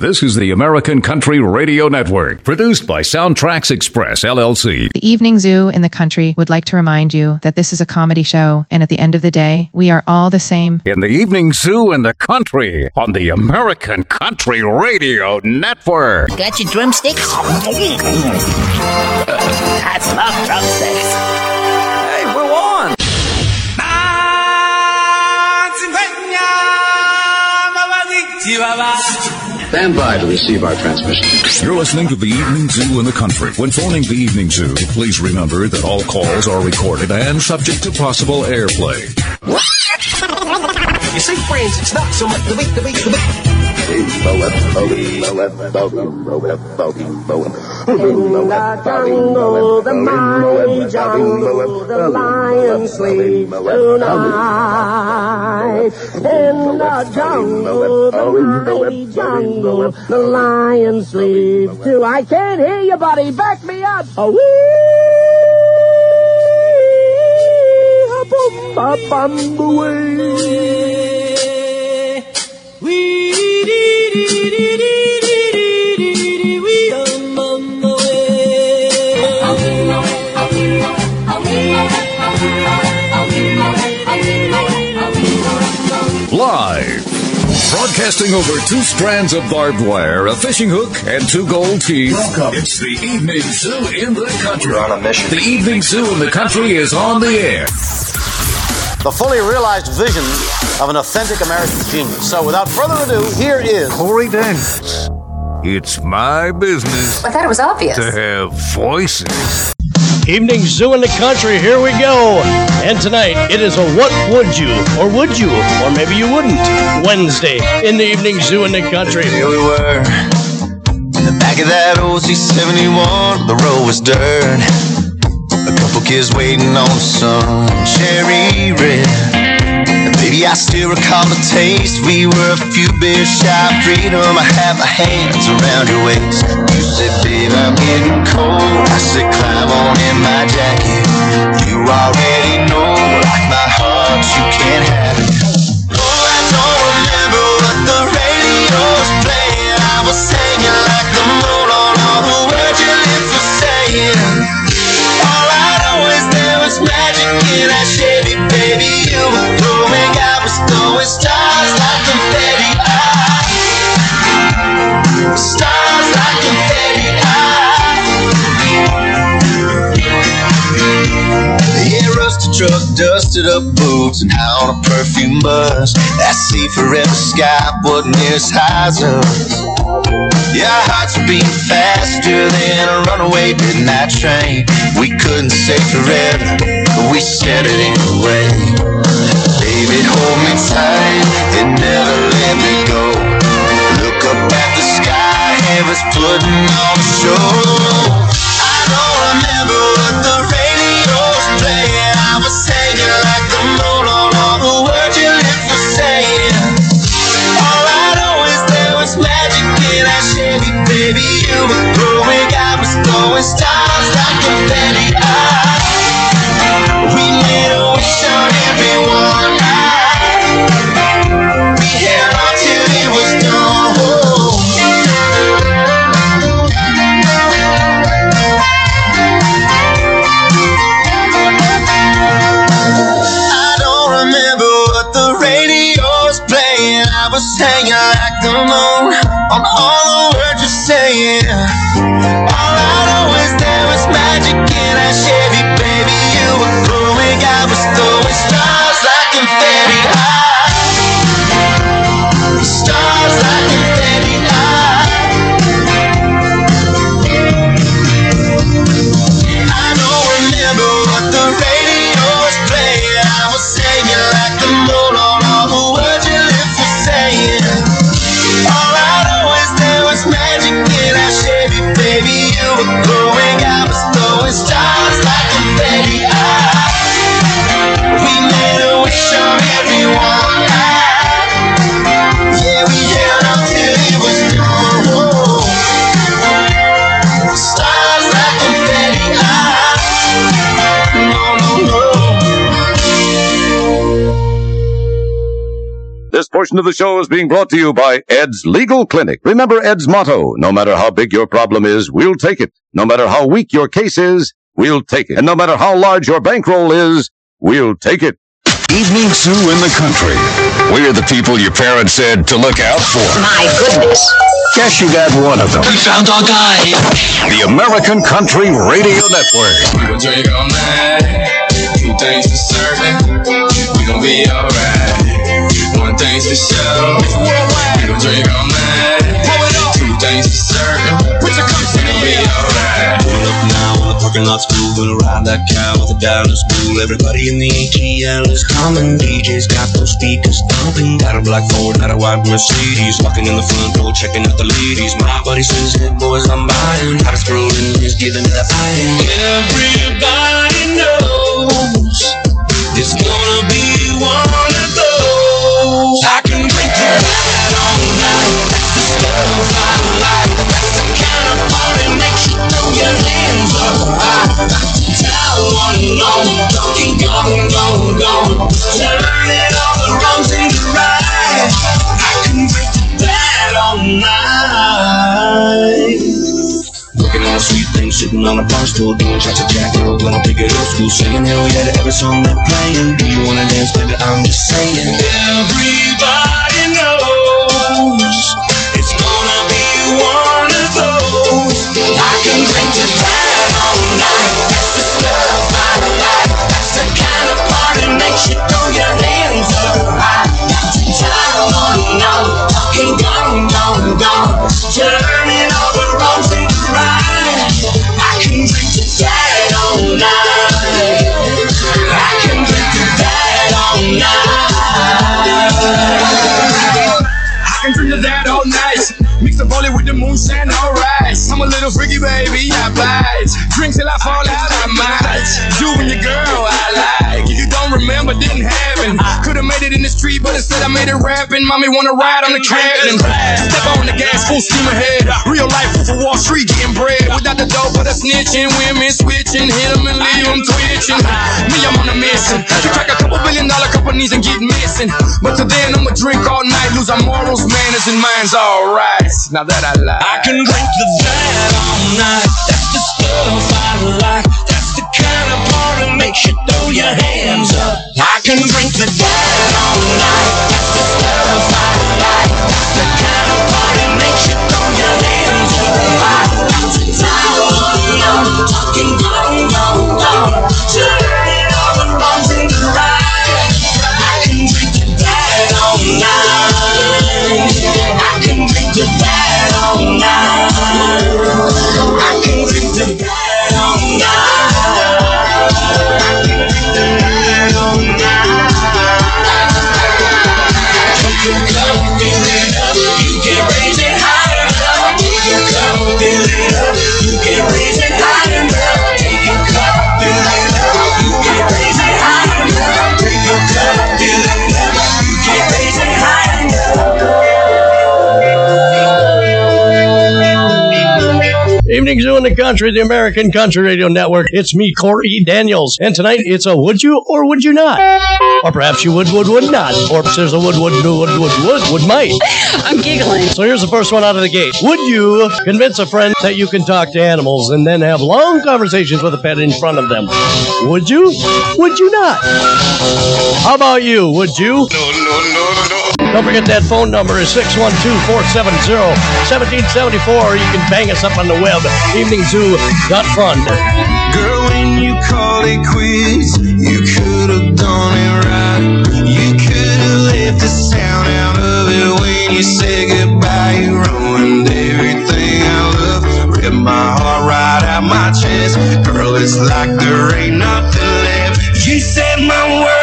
This is the American Country Radio Network, produced by SoundtraX Express, LLC. The Evening Zoo in the country would like to remind you that this is a comedy show, and at the end of the day, we are all the same. In the Evening Zoo in the country on the American Country Radio Network. Got your drumsticks? That's love drumsticks. Hey, we're on. Stand by to receive our transmission. You're listening to the Evening Zoo in the country. When phoning the Evening Zoo, please remember that all calls are recorded and subject to possible airplay. You see, friends, it's not so much the beat, the beat, the beat. In the jungle, the mighty the lion sleeps tonight. In the jungle, the mighty jungle, the lion sleeps too. I can't hear you, buddy. Back me up. Oh, wee, bum, bum, bum, away. Live. Broadcasting over two strands of barbed wire, a fishing hook, and two gold teeth. Welcome. It's the Evening Zoo in the country. We're on a mission. The Evening Zoo in the country is on the air. The fully realized vision of an authentic American genius. So, without further ado, here is Corey Daniels. It's my business I thought it was obvious. to have voices. Evening Zoo in the Country, here we go. And tonight it is a What Would You, or Would You, or maybe you wouldn't, Wednesday in the Evening Zoo in the Country. Here we were in the back of that old C71. The road was dirt. Kids waiting on some cherry red. And baby, I still recall the taste. We were a few beers shy of freedom. I had my hands around your waist. You said, babe, I'm getting cold. I said, climb on in my jacket. You already know, like my heart, you can't have it. Oh, I don't remember what the radio's playing. I was singing like in that Chevy, baby. You were throwing, I was throwing stars like confetti. Stars like confetti. I, yeah, rusted truck, dusted up boots, and on a perfume bus. That sea forever sky wasn't as high as us. Yeah, hearts were beating faster than a runaway midnight train. We couldn't say forever, but we said it anyway. Baby, hold me tight and never let me go. Look up at the sky, heaven's putting on a show. I don't remember what the radio's playing. I was singing like the moon on all the words your lips were saying. All I know is there was magic in that Chevy, baby. You were throwing, I was throwing stars like confetti. I, the moon on all the words you're saying. Portion of the show is being brought to you by Ed's Legal Clinic. Remember Ed's motto, no matter how big your problem is, we'll take it. No matter how weak your case is, we'll take it. And no matter how large your bankroll is, we'll take it. Evening Zoo in the country. We're the people your parents said to look out for. My goodness. Guess you got one of them. We found our guy. The American Country Radio Network. We gon' drink all night. Two things for certain. We gon' be alright. One thing's for sure. We gon' drink all night. Two things for certain. We gon' be alright. Pulling up now on the parking lot school, gonna ride that cow with a down to school. Everybody in the ATL is coming. DJ's got those speakers thumping. Got a black Ford, got a white Mercedes. Walking in the front door, checking out the ladies. My buddy says, hey boys, I'm buying. Hottest girl in is giving me the buying. Everybody knows it's gonna be one of those. I can that all night. That's the stuff. That's the kind of party makes you throw your hands up high. Tell one on, keep going, going, going. Turn it all right. I can all night. Sitting on a bar stool, doing shots of Jack and gonna take it old school, singing hell yeah to every song they're playing. Do you wanna dance, baby? I'm just saying. Everybody knows it's gonna be one of those. I can drink to that all night. That's the. That's the kind of party makes you throw your hands up high. All the wrongs Bullet with the moonshine, alright. I'm a little freaky baby, I bite. Drink till I fall out, I might. You and your girl, I like. If you don't remember, didn't happen. Could've made it in the street, but instead I made it rapping. Mommy wanna ride on the cabin. Step on the gas, full steam ahead. Real life for Wall Street, getting bread. Without the dope, but a snitching. Women switching, hit 'em and leave 'em twitching. Me, I'm on a mission. To crack a couple billion dollar companies and get missing. But till then, I'ma drink all night, lose our morals, manners, and minds, alright. Now that I lie. I can drink to that all night. That's the stuff I the Country, the American Country Radio Network. It's me, Corey Daniels. And tonight it's a would you or would you not? Or perhaps you would, would, would not. Or perhaps there's a would, would, would, would, would, would, would, might. I'm giggling. So here's the first one out of the gate. Would you convince a friend that you can talk to animals and then have long conversations with a pet in front of them? Would you? Would you not? How about you? Would you? No, no, no, no. Don't forget that phone number is 612-470-1774. You can bang us up on the web, eveningzoo.fun. Girl, when you call it you could have done it right. You could have left the sound out of it when you said goodbye. You ruined everything I love. Ripped my heart right out my chest. Girl, it's like there ain't nothing left. You set my world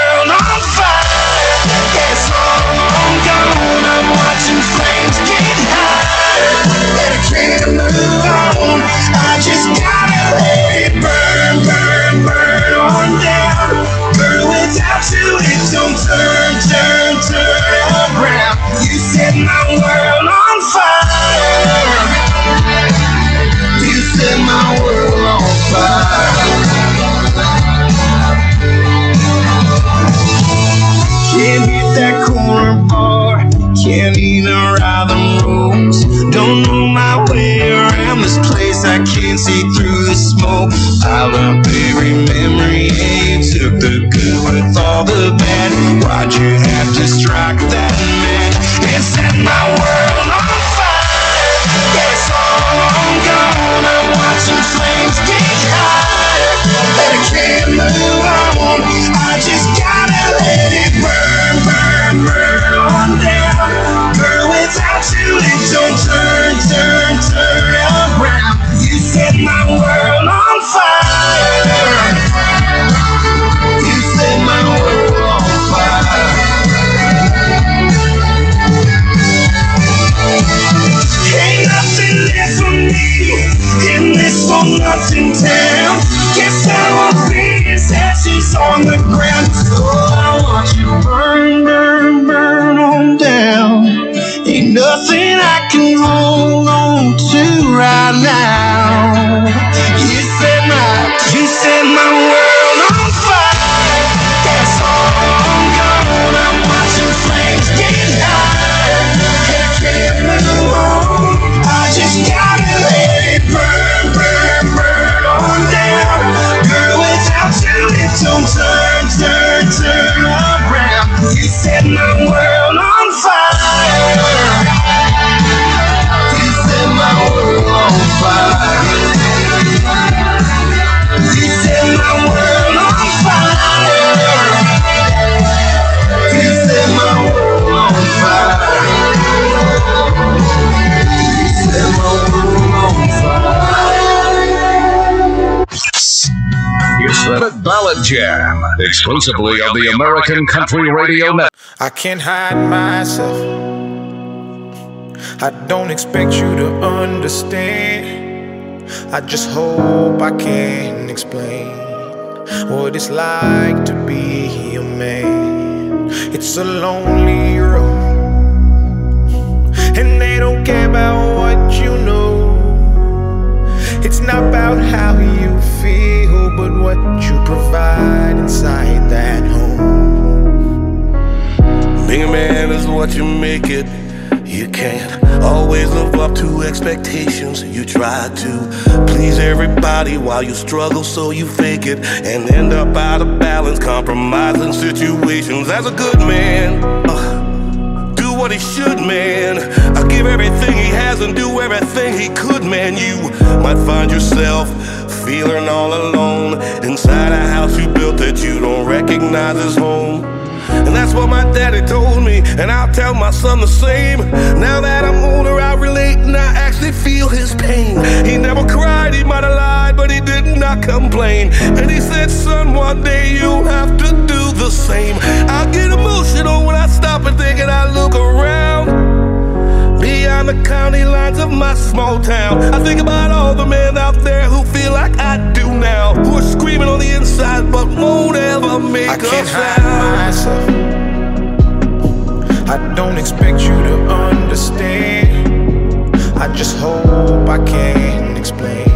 through. I love every memory. And you took the good with all the bad. Why'd you have to strike that this for town. Guess I will be as ashes on the set my Jam, exclusively on the American Country Radio Network. I can't hide myself. I don't expect you to understand. I just hope I can explain what it's like to be a man. It's a lonely road, and they don't care about what you know. It's not about how you feel, but what you provide inside that home. Being a man is what you make it. You can't always live up to expectations. You try to please everybody while you struggle, so you fake it and end up out of balance, compromising situations. As a good man, uh, what he should, man. I give everything he has and do everything he could, man. You might find yourself feeling all alone inside a house you built that you don't recognize as home. And that's what my daddy told me, and I'll tell my son the same. Now that I'm older, I relate and I actually feel his pain. He never cried, he might have lied, but he did not complain. And he said, Son, one day you'll have to do the same. I get emotional when I stop and think and I look around. Beyond the county lines of my small town, I think about all the men out there who feel like I do now, who are screaming on the inside but won't ever make I a can't sound. hide myself. I don't expect you to understand. I just hope I can explain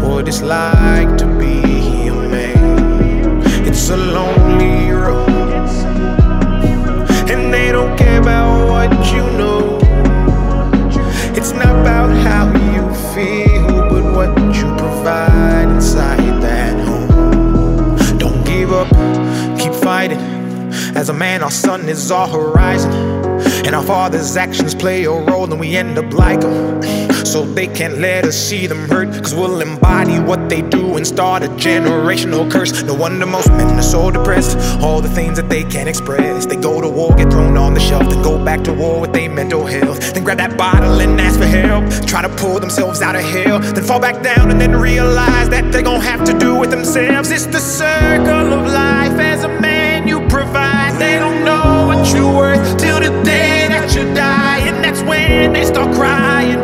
what it's like to be a man. It's a lonely As a man, our sun is our horizon. And our father's actions play a role, and we end up like them. So they can't let us see them hurt, cause we'll embody what they do and start a generational curse. No wonder most men are so depressed. All the things that they can't express. They go to war, get thrown on the shelf, then go back to war with their mental health. Then grab that bottle and ask for help. Try to pull themselves out of hell, then fall back down and then realize that they're gonna have to do it themselves. It's the circle of life as a. They don't know what you're worth till the day that you die, and that's when they start crying.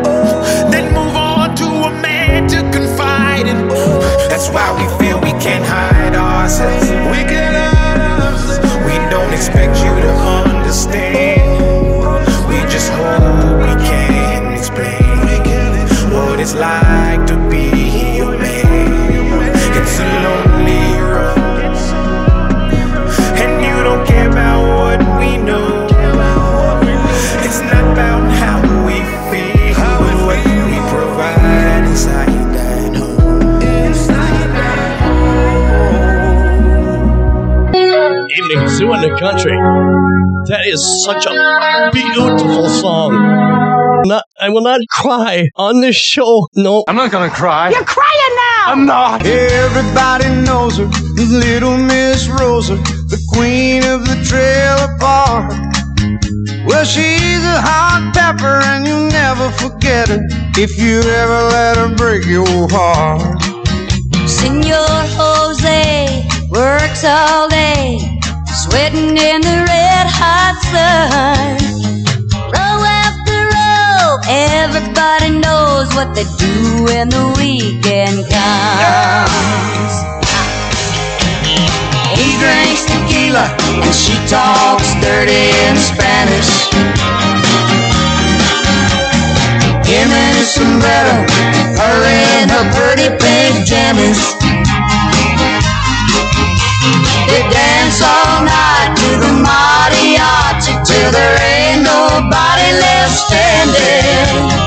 Then move on to a man to confide in. That's why we feel we can't hide ourselves. We can't. We don't expect you to understand. We just hope we can explain what it's like to be a man. It's a lonely Evening Zoo in the Country. That is such a beautiful song. Not, I will not cry on this show. No. I'm not gonna cry. You're crying now! I'm not. Everybody knows her, Little Miss Rosa the queen of the trailer park. Well, she's a hot pepper, and you'll never forget her if you ever let her break your heart. Senor Jose works all day, sweating in the red hot sun. Row after row, everybody knows what they do when the weekend comes. He drinks tequila and she talks dirty in Spanish. Him in his sombrero, her in her pretty pink jammies. They dance all night to the mariachi till there ain't nobody left standing.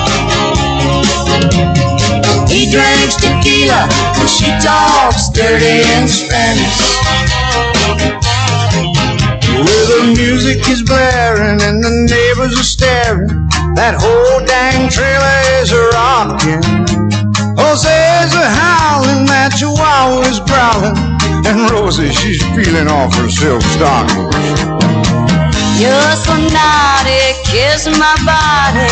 He drinks tequila and she talks dirty in Spanish. Well, the music is blaring and the neighbors are staring. That whole dang trailer is rocking. Jose's a howling, that chihuahua is growling, and Rosie, she's peeling off her silk stockings. You're so naughty, kiss my body.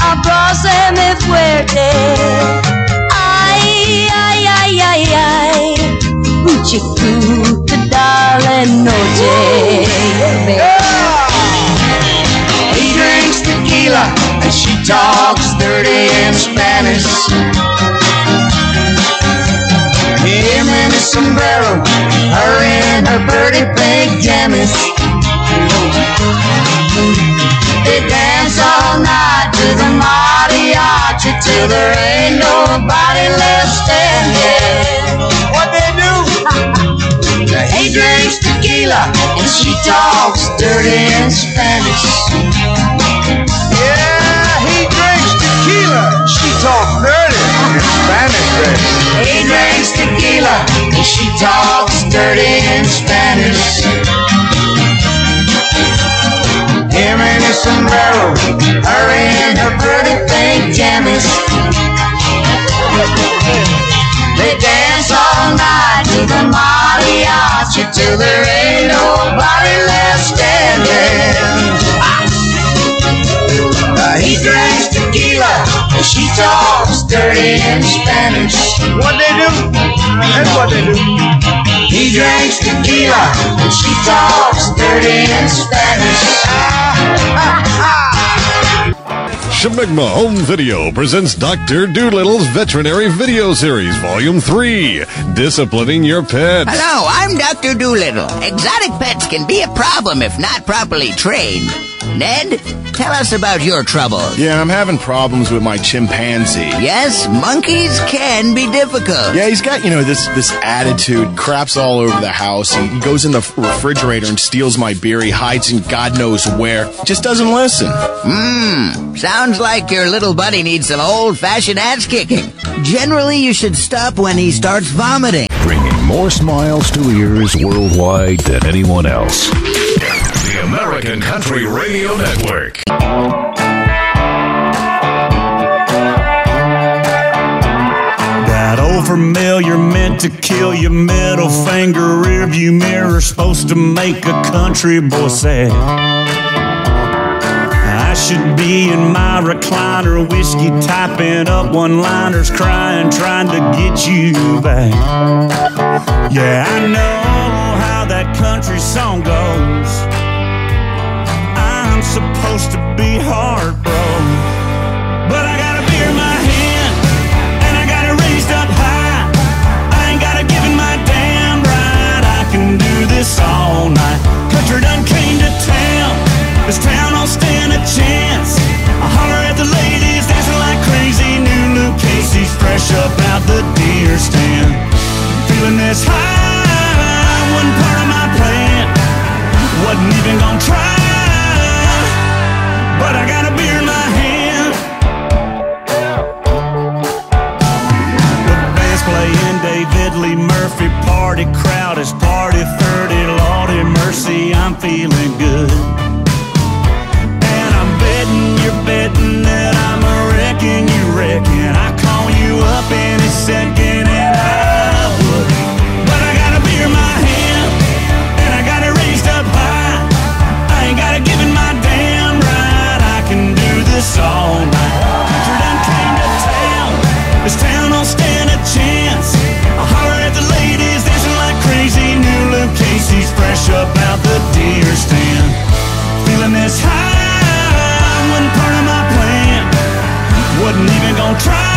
Abrázame fuerte. Ay, ay, ay, ay, ay. Chiquita, darling, noche. He drinks tequila and she talks dirty in Spanish. Him in his sombrero, her in her pretty pink jammies. They dance all night to the mariachi till there ain't nobody left standing. Tequila and she talks dirty in Spanish. Yeah, he drinks tequila she talks dirty in Spanish, baby. He drinks tequila and she talks dirty in Spanish. Him in his sombrero, Her in her pretty pink jammies. They dance night to the mariachi till there ain't nobody left standing. Uh, he drinks tequila and she talks dirty in Spanish. what they do? That's what they do. He drinks tequila and she talks dirty in Spanish. Shamigma Home Video presents Dr. Doolittle's Veterinary Video Series, Volume 3 Disciplining Your Pets. Hello, I'm Dr. Doolittle. Exotic pets can be a problem if not properly trained. Ned, tell us about your trouble. Yeah, I'm having problems with my chimpanzee. Yes, monkeys can be difficult. Yeah, he's got, you know, this this attitude, craps all over the house. And he goes in the refrigerator and steals my beer. He hides in God knows where. Just doesn't listen. Hmm, sounds like your little buddy needs some old-fashioned ass kicking. Generally, you should stop when he starts vomiting. Bringing more smiles to ears worldwide than anyone else. The American Country Radio Network. That old familiar meant to kill your middle finger rearview mirror supposed to make a country boy sad. Should be in my recliner, whiskey typing up one-liners, crying, trying to get you back. Yeah, I know how that country song goes. I'm supposed to be heartbroken, but I got a beer in my hand and I got it raised up high. I ain't got a give in my damn right. I can do this all night. Country done came to town. This town don't stand fresh up out the deer stand. Feeling this high wasn't part of my plan. Wasn't even gonna try, but I got a beer in my hand. The band's playing David Lee Murphy. Party crowd is party 30. Lordy mercy. fresh up out the deer stand. Feeling this high, Wasn't part of my plan. Wasn't even gonna try.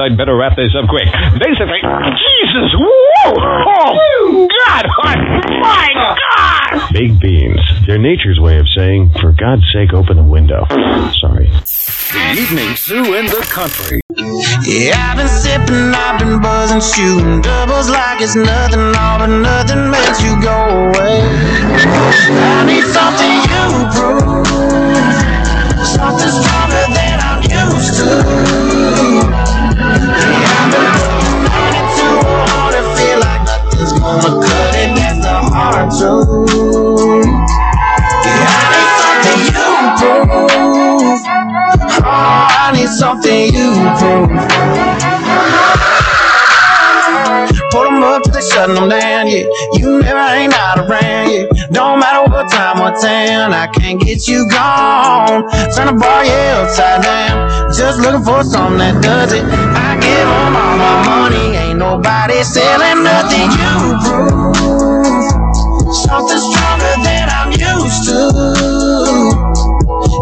I'd better wrap this up quick. Basically, Jesus, whoa! Oh, God! My God! Baked beans. They're nature's way of saying, for God's sake, open the window. Sorry. The evening zoo in the country. Yeah, I've been sipping, I've been buzzing, shooting doubles like it's nothing, all but nothing makes you go away. I need something you prove, I can't get you gone. Turn the bar, yeah, upside down. Just looking for something that does it. I give them all my money, ain't nobody selling nothing you prove. Something stronger than I'm used to.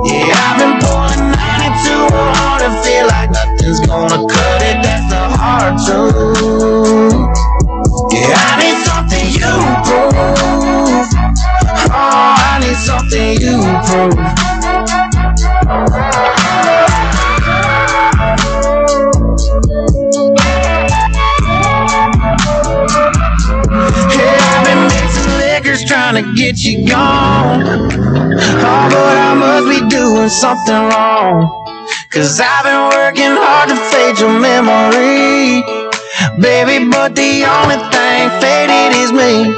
Yeah, I've been pulling 92 hard to feel like nothing's gonna cut it. That's the hard truth. Yeah, trying to get you gone. Oh, but I must be doing something wrong. Cause I've been working hard to fade your memory. Baby, but the only thing faded is me.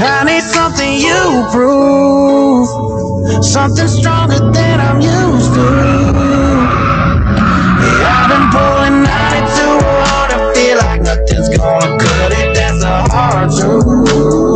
I need something you prove. Something stronger than I'm used to. Yeah, I've been pulling 92 hard to feel like nothing's gonna cut it. That's a hard truth.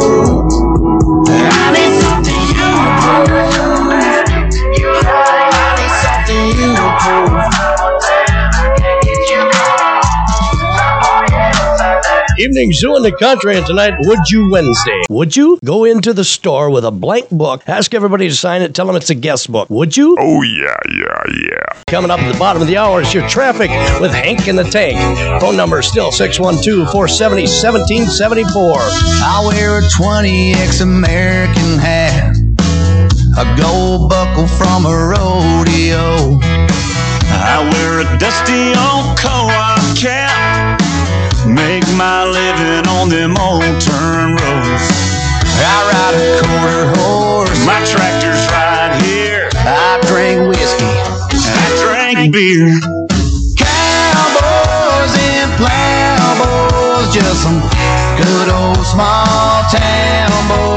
Evening Zoo in the Country, and tonight, Would You Wednesday. Would you go into the store with a blank book, ask everybody to sign it, tell them it's a guest book? Would you? Oh, yeah, yeah, yeah. Coming up at the bottom of the hour is your traffic with Hank in the Tank. Phone number is still 612 470 1774. I wear a 20X American hat, a gold buckle from a rodeo. I wear a dusty old co-op cap. Make my living on them old turn roads. I ride a quarter horse. My tractor's right here. I drink whiskey. I drink beer. Cowboys and plowboys, just some good old small town boys.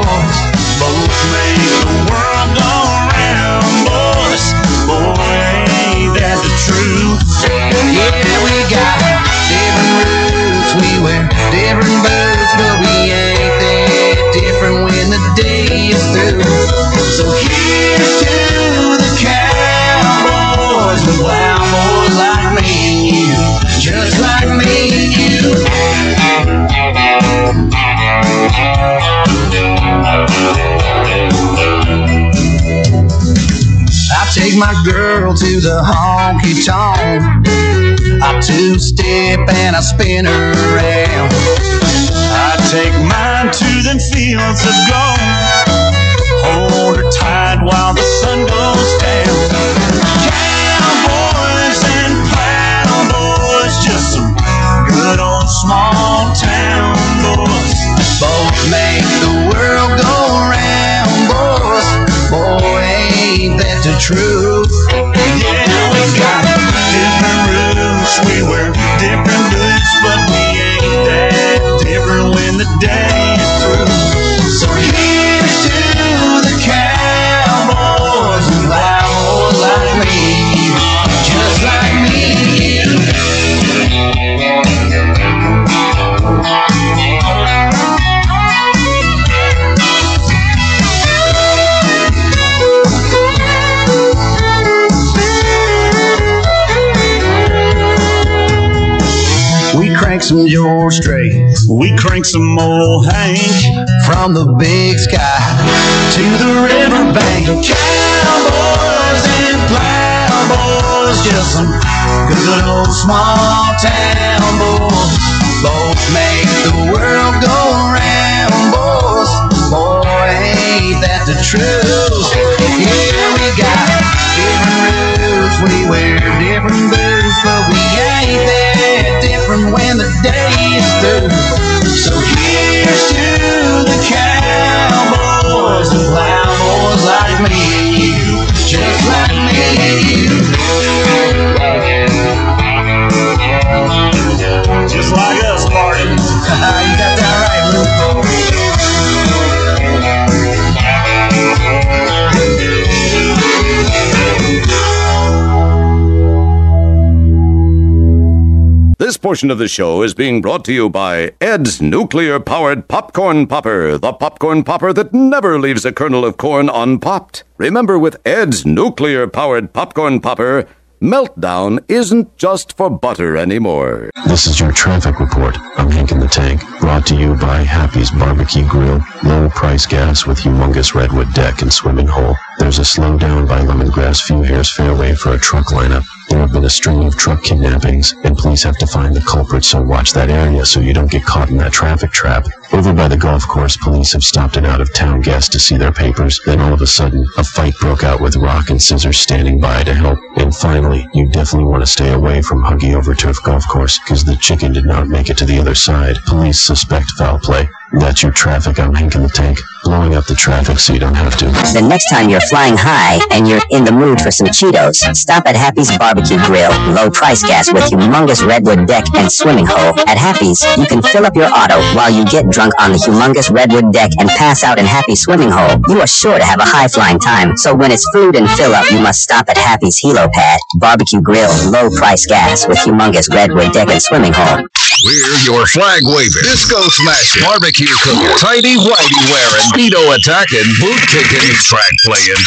Take my girl to the honky tonk. I two step and I spin her around. I take mine to them fields of gold. Hold her tight while the sun goes down. Cowboys and plowboys, just some good old small town ain't George Strait. We crank some old Hank. From the big sky to the riverbank. Cowboys and plowboys, just some good old small town boys. Both make the world go round, boys. Boy, ain't that the truth? Yeah, we got different roots, we wear different boots, but we when the day is through. So here's to the cowboys and plowboys like me and you, just like me and you. Just like us, Martin. portion of the show is being brought to you by Ed's nuclear powered popcorn popper, the popcorn popper that never leaves a kernel of corn unpopped. Remember, with Ed's nuclear powered popcorn popper, meltdown isn't just for butter anymore. This is your traffic report. I'm Hank in the Tank, brought to you by Happy's Barbecue Grill, low price gas with humongous redwood deck and swimming hole. There's a slowdown by Lemongrass Few Hairs Fairway for a truck lineup. There have been a string of truck kidnappings, and police have to find the culprit, so watch that area so you don't get caught in that traffic trap. Over by the golf course, police have stopped an out-of-town guest to see their papers. Then all of a sudden, a fight broke out with Rock and Scissors standing by to help. And finally, you definitely want to stay away from Huggy Over Turf Golf Course, because the chicken did not make it to the other side. Police suspect foul play. That's your traffic. I'm in the Tank, blowing up the traffic so you don't have to. The next time you're flying high and you're in the mood for some Cheetos, stop at Happy's Barbecue Grill, low price gas with humongous redwood deck and swimming hole. At Happy's, you can fill up your auto while you get drunk on the humongous redwood deck and pass out in Happy's swimming hole. You are sure to have a high flying time, so when it's food and fill up, you must stop at Happy's Helo Pad, Barbecue Grill, low price gas with humongous redwood deck and swimming hole. We're your flag waving, disco smashing, barbecue cooking, tidy whitey wearing, speedo attacking, boot kicking, track playing.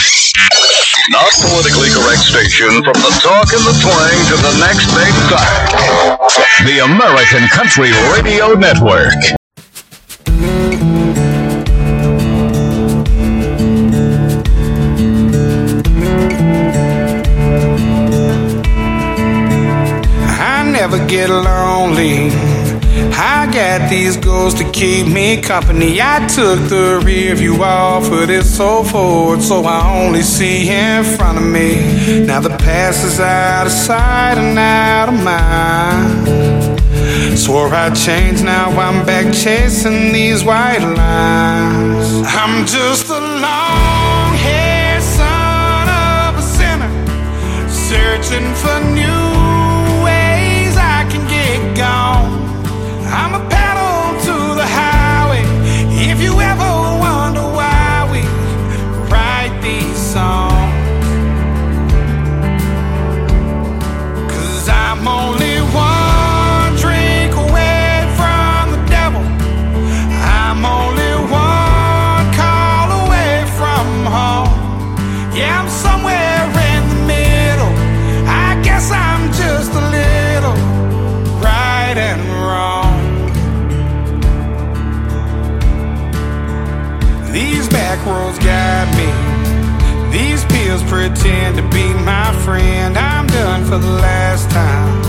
Not politically correct station from the talk and the twang to the next big thing. The American Country Radio Network. I never get lonely. I got these goals to keep me company. I took the rear view off of this so forward, so I only see in front of me. Now the past is out of sight and out of mind. Swore I'd change, now I'm back chasing these white lines. I'm just a long haired son of a sinner, searching for new for the last time.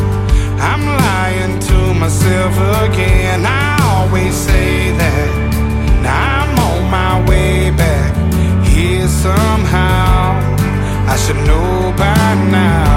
I'm lying to myself again. I always say that. Now I'm on my way back here somehow. I should know by now.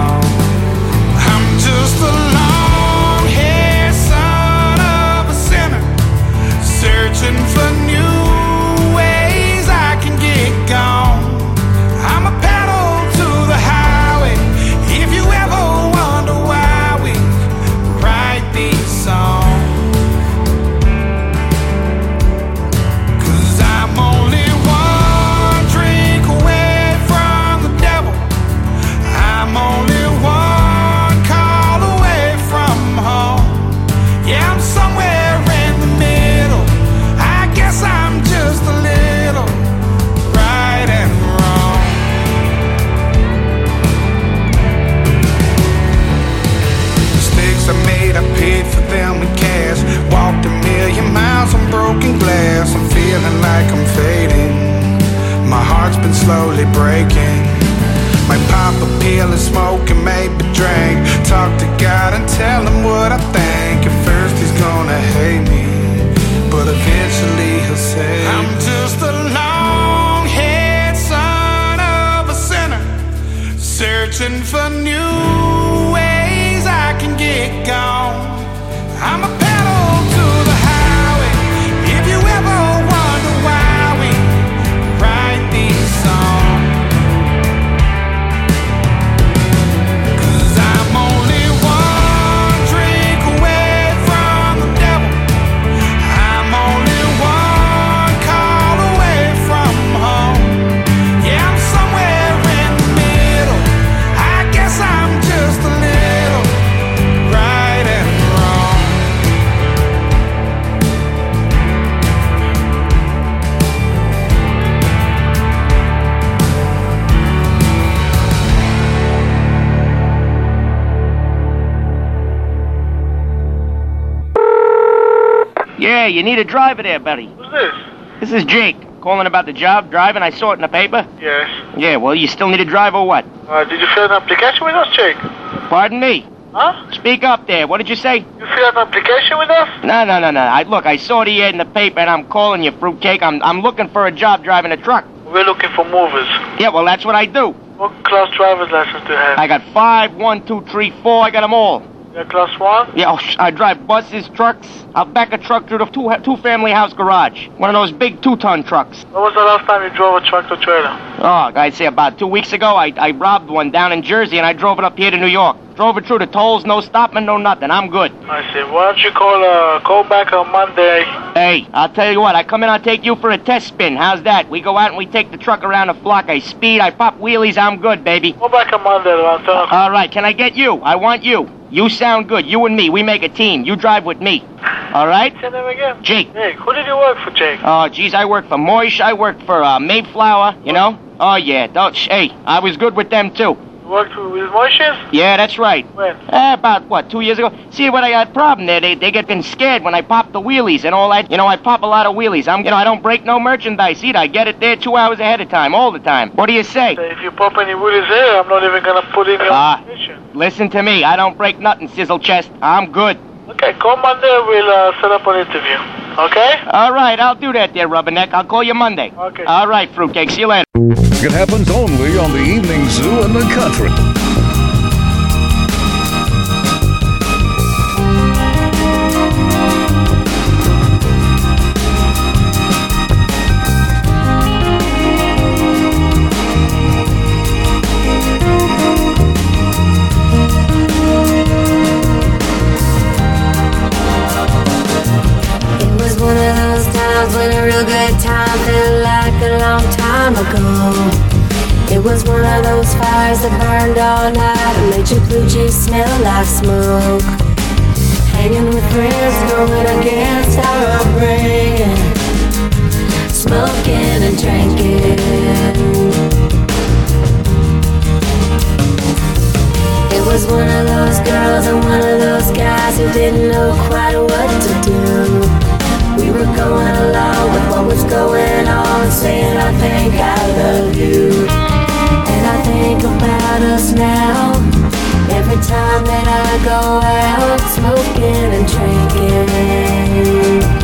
Gone. You need a driver there, buddy. Who's this? This is Jake. Calling about the job driving. I saw it in the paper. Yes. Yeah, well, you still need a driver or what? Uh, did you fill an application with us, Jake? Pardon me? Huh? Speak up there. What did you say? You filled an application with us? No, no, no, no. I, look, I saw the ad in the paper, and I'm calling you, fruitcake. I'm, I'm looking for a job driving a truck. We're looking for movers. Yeah, well, that's what I do. What class driver's license do you have? I got five, one, two, three, four. I got them all. You're class one? Yeah, oh, I drive buses, trucks. I'll back a truck through the two, two family house garage. One of those big two ton trucks. When was the last time you drove a truck tractor trailer? Oh, I'd say about two weeks ago, I, I robbed one down in Jersey and I drove it up here to New York. Drove it through the tolls, no stopping, no nothing. I'm good. I see. Why don't you call uh call back on Monday? Hey, I'll tell you what, I come in, I'll take you for a test spin. How's that? We go out and we take the truck around the block. I speed, I pop wheelies, I'm good, baby. Call back on Monday around 10 o'clock. All right, can I get you? I want you. You sound good. You and me, we make a team. You drive with me. All right? Say name again? Jake. Jake. Who did you work for, Jake? Oh, geez, I worked for Moish. I worked for uh, Mayflower, you know? Oh, yeah. Don't, hey, I was good with them, too. Worked with Moishe's? Yeah, that's right. When? Eh, about, what, two years ago? See, what I got a problem there, they, they get scared when I pop the wheelies and all that. You know, I pop a lot of wheelies. I'm, you know, I don't break no merchandise either. I get it there two hours ahead of time, all the time. What do you say? If you pop any woodies there, I'm not even gonna put in your Ah. application. Listen to me. I don't break nothing, sizzle chest. I'm good. Okay, call Monday. We'll uh, set up an interview. Okay? All right, I'll do that there, Rubberneck. I'll call you Monday. Okay. All right, Fruitcake. See you later. It happens only on the evening zoo in the country. Time ago. It was one of those fires that burned all night and made your blue jeans smell like smoke. Hanging with friends, going against our upbringing. Smoking and drinking. It was one of those girls and one of those guys who didn't know quite what to do. We were going along with what was going on, saying I think I love you. And I think about us now. Every time that I go out, smoking and drinking.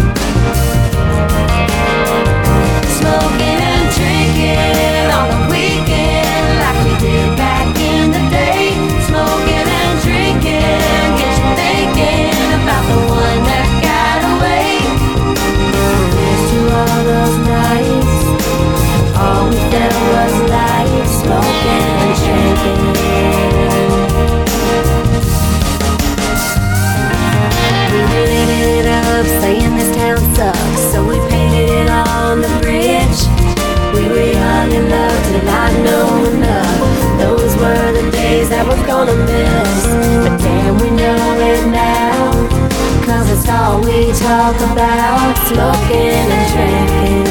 Gonna miss. But damn, we know it now. Cause it's all we talk about, smoking and drinking.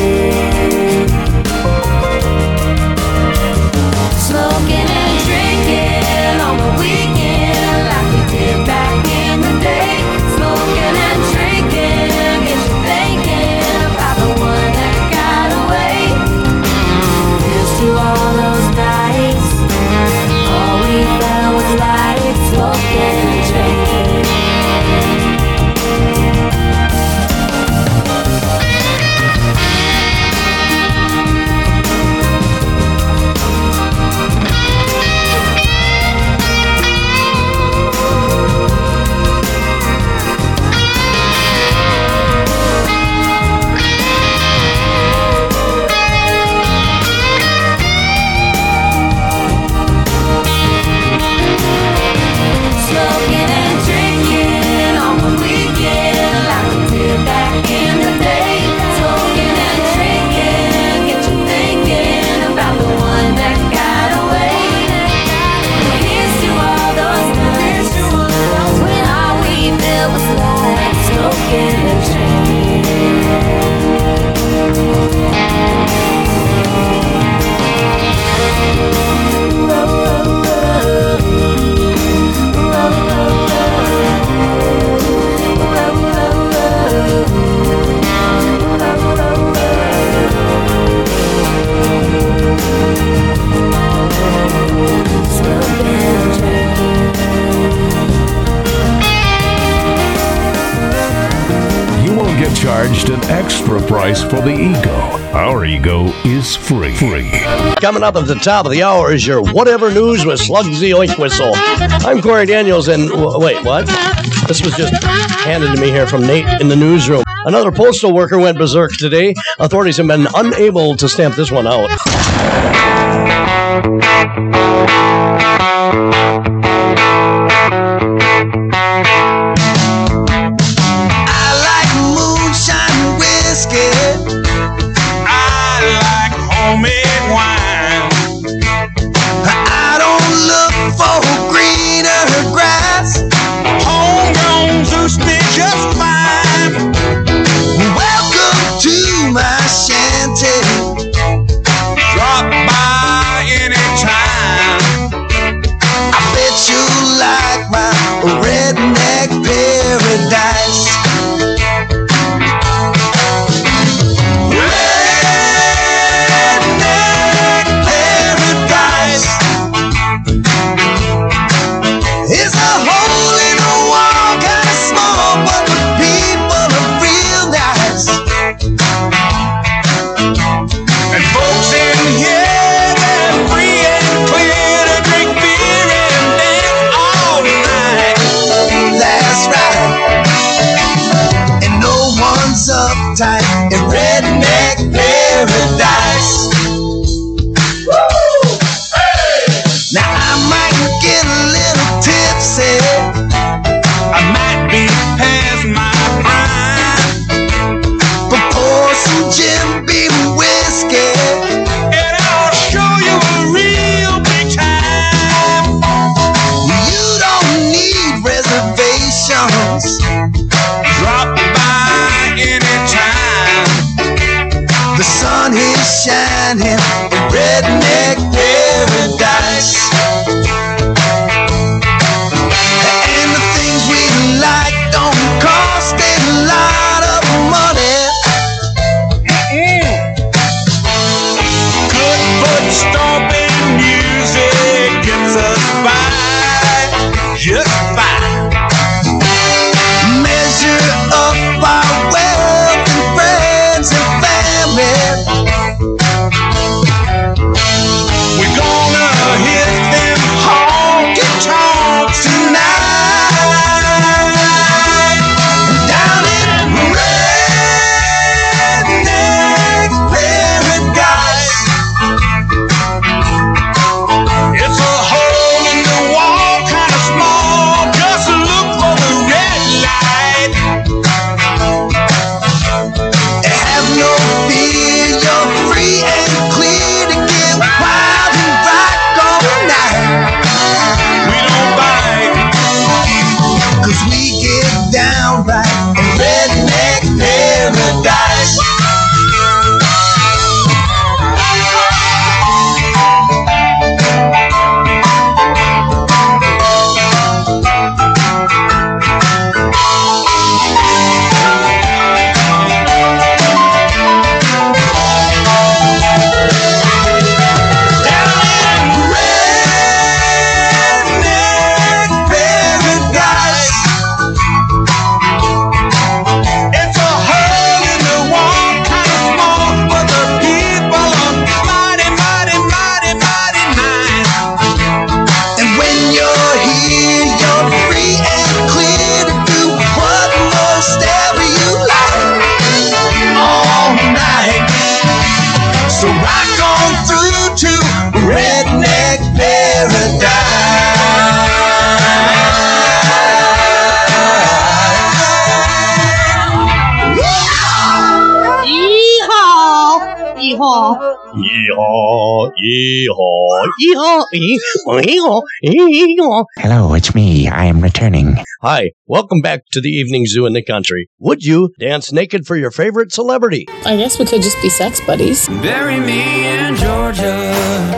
Coming up at the top of the hour is your Whatever News with Slugsy Oinkwhistle. I'm Corey Daniels, and w- wait, what? This was just handed to me here from Nate in the newsroom. Another postal worker went berserk today. Authorities have been unable to stamp this one out. Hello, it's me. I am returning. Hi, welcome back to the evening zoo in the country. Would you dance naked for your favorite celebrity? I guess we could just be sex buddies. Bury me in Georgia.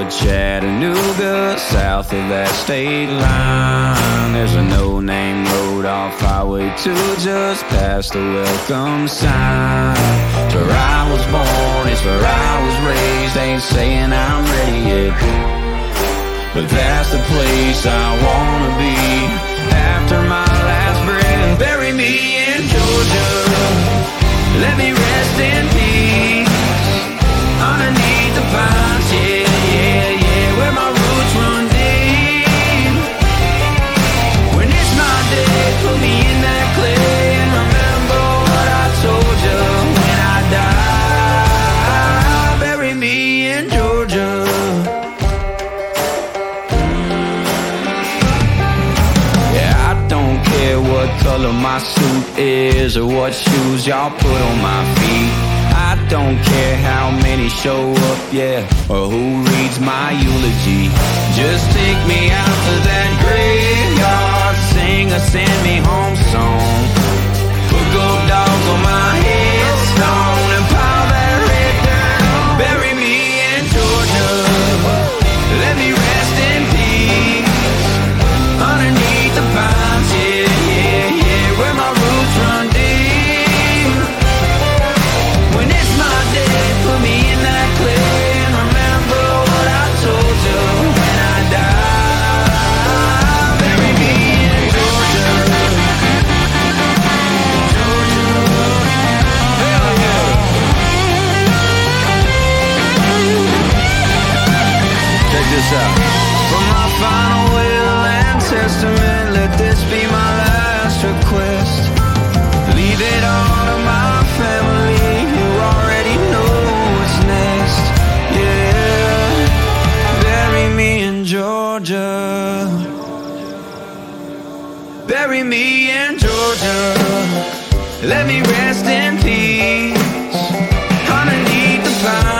Of Chattanooga, south of that state line. There's a no-name road off Highway 2 just past the welcome sign. It's where I was born, it's where I was raised. Ain't saying I'm ready yet. but that's the place I wanna be. After my last breath, bury me in Georgia. Let me rest in peace underneath the pines. Yeah, suit is or what shoes y'all put on my feet. I don't care how many show up, yeah, or who reads my eulogy. Just take me out to that graveyard, sing a send me home song. Put gold dogs on my headstone this out. For my final will and testament, let this be my last request. Leave it all to my family who already know what's next. Yeah, bury me in Georgia. Bury me in Georgia. Let me rest in peace. Underneath the pines,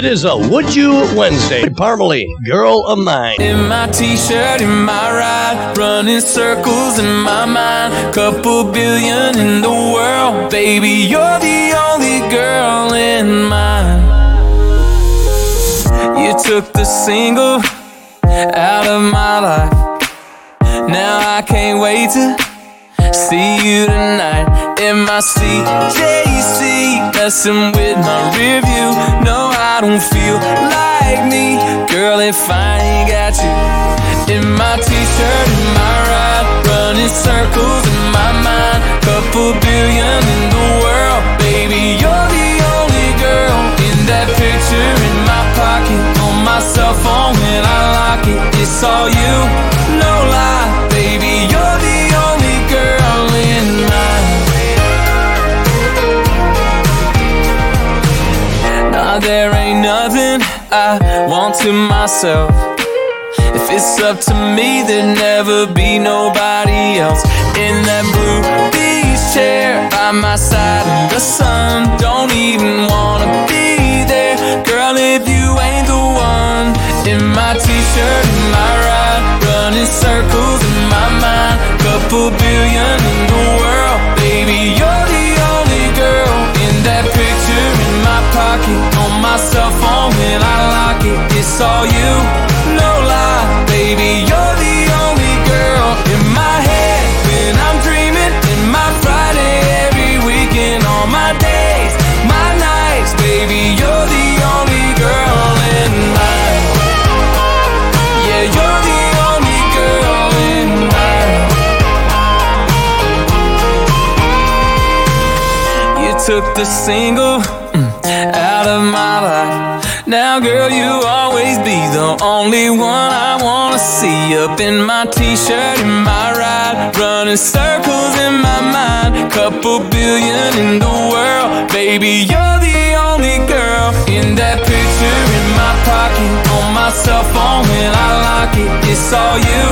It is a Would You Wednesday. Parmalee, girl of mine. In my t-shirt, in my ride, running circles in my mind. Couple billion in the world, baby, you're the only girl in mine. You took the single out of my life. Now I can't wait to see you tonight in my CJC, messing with my rear view. No, I don't feel like me, girl. If I ain't got you in my t-shirt, in my ride, running circles in my mind. Couple billion in the world, baby, you're the only girl in that picture in my pocket on my cell phone when I lock it. It's all you, no lie, I want to myself. If it's up to me, there'd never be nobody else in that blue beach chair by my side the sun. Don't even wanna be there, girl, if you ain't the one. In my t-shirt, my ride, running circles in my mind. Couple the single mm, out of my life. Now, girl, you always be the only one I wanna see up in my t-shirt, in my ride, running circles in my mind. Couple billion in the world, baby, you're the only girl in that picture in my pocket on my cell phone when I lock it. It's all you,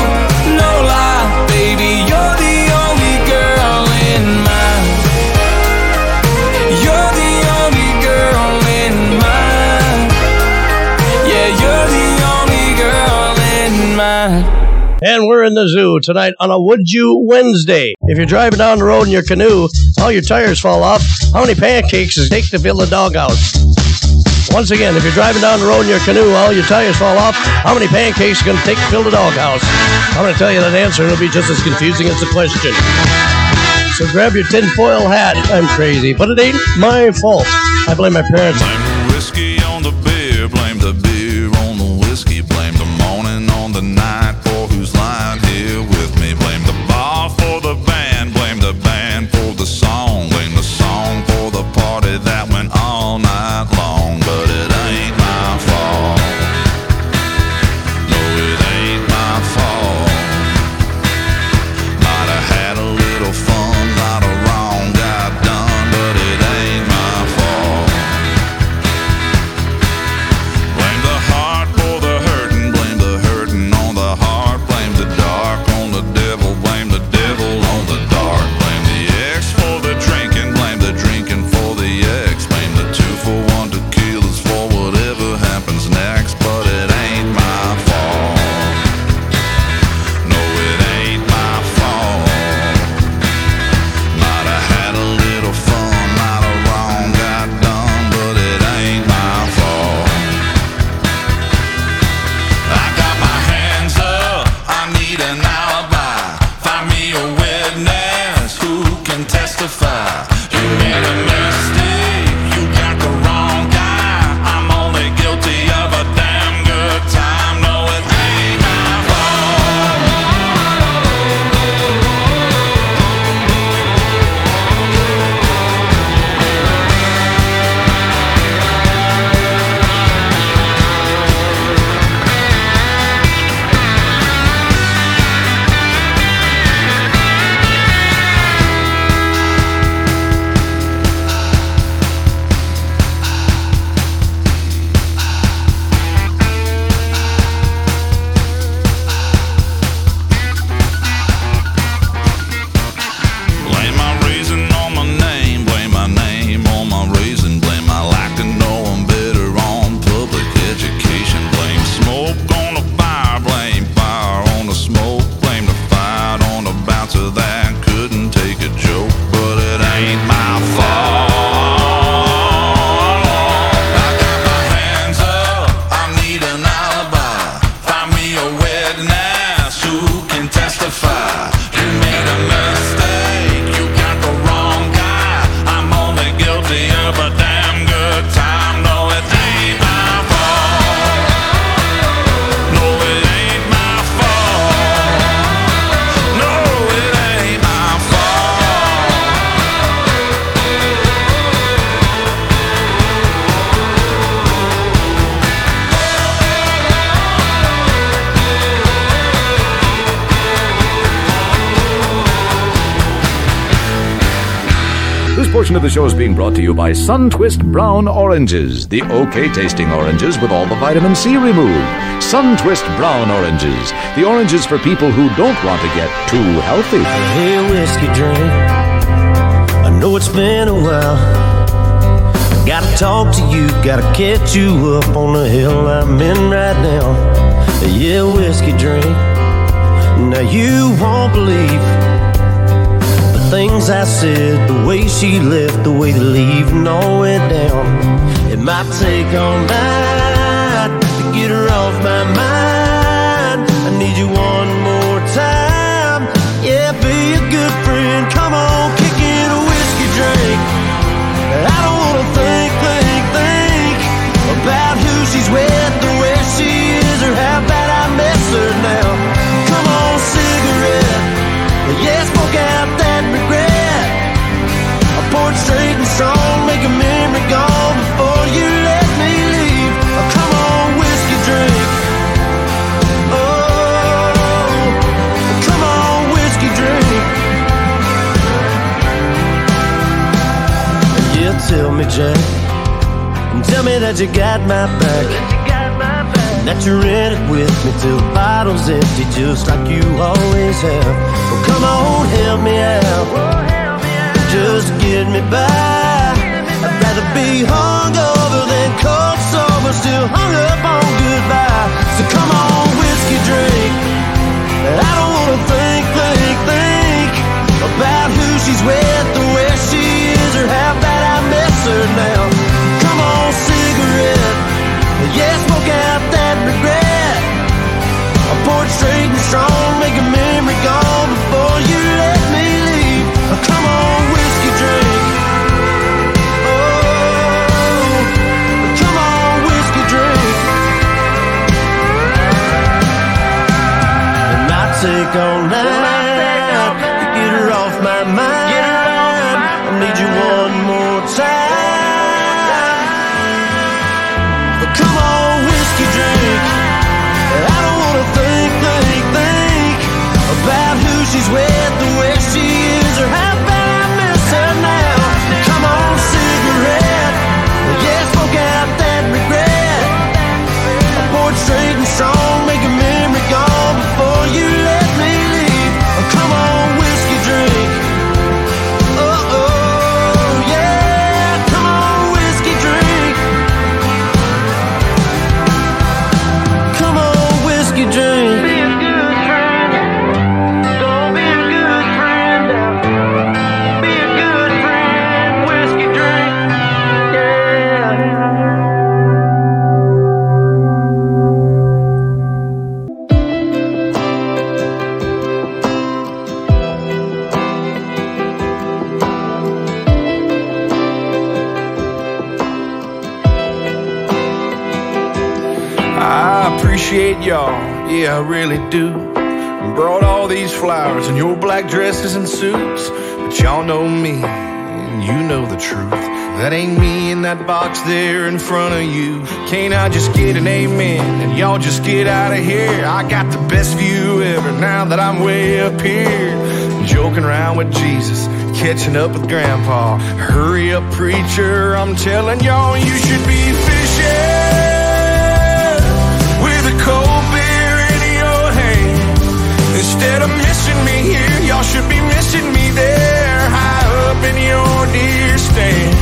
no lie, baby, you're the And we're in the zoo tonight on a Would You Wednesday. If you're driving down the road in your canoe, all your tires fall off. How many pancakes does it take to build a doghouse? Once again, if you're driving down the road in your canoe, all your tires fall off, how many pancakes can take to fill the doghouse? I'm going to tell you that answer. It'll be just as confusing as the question. So grab your tinfoil hat. I'm crazy, but it ain't my fault. I blame my parents. Blame the Whiskey on the beer, blame the beer you by Suntwist Brown Oranges, the okay tasting oranges with all the vitamin C removed. Suntwist Brown Oranges, the oranges for people who don't want to get too healthy. Hey, whiskey drink. I know it's been a while. Gotta talk to you, gotta catch you up on the hill I'm in right now. Yeah, whiskey drink. Now you won't believe things I said, the way she left, the way the leaving all went down. It might take all night to get her off my mind. I need you one more Tell me, Jack. Tell me that you got my back. That you're in it with me till the bottle's empty, just like you always have. Well, come on, help me out. Just get me by. I'd rather be hungover than cold sober, still hung up on goodbye. So come on, whiskey drink. I don't wanna think, think, think about who she's with, or where she is, or how bad desert now. Come on, cigarette. Yeah, smoke out that regret. I pour it straight and strong, make a memory gone before you let me leave. Come on, whiskey drink. Oh, come on, whiskey drink. And I take all night. I really do. Brought all these flowers and your black dresses and suits, but y'all know me, and you know the truth. That ain't me in that box there in front of you. Can't I just get an amen and y'all just get out of here? I got the best view ever now that I'm way up here. Joking around with Jesus, catching up with Grandpa. Hurry up, preacher, I'm telling y'all you should be fishing with a cold Instead of missing me here, y'all should be missing me there, high up in your deer stand.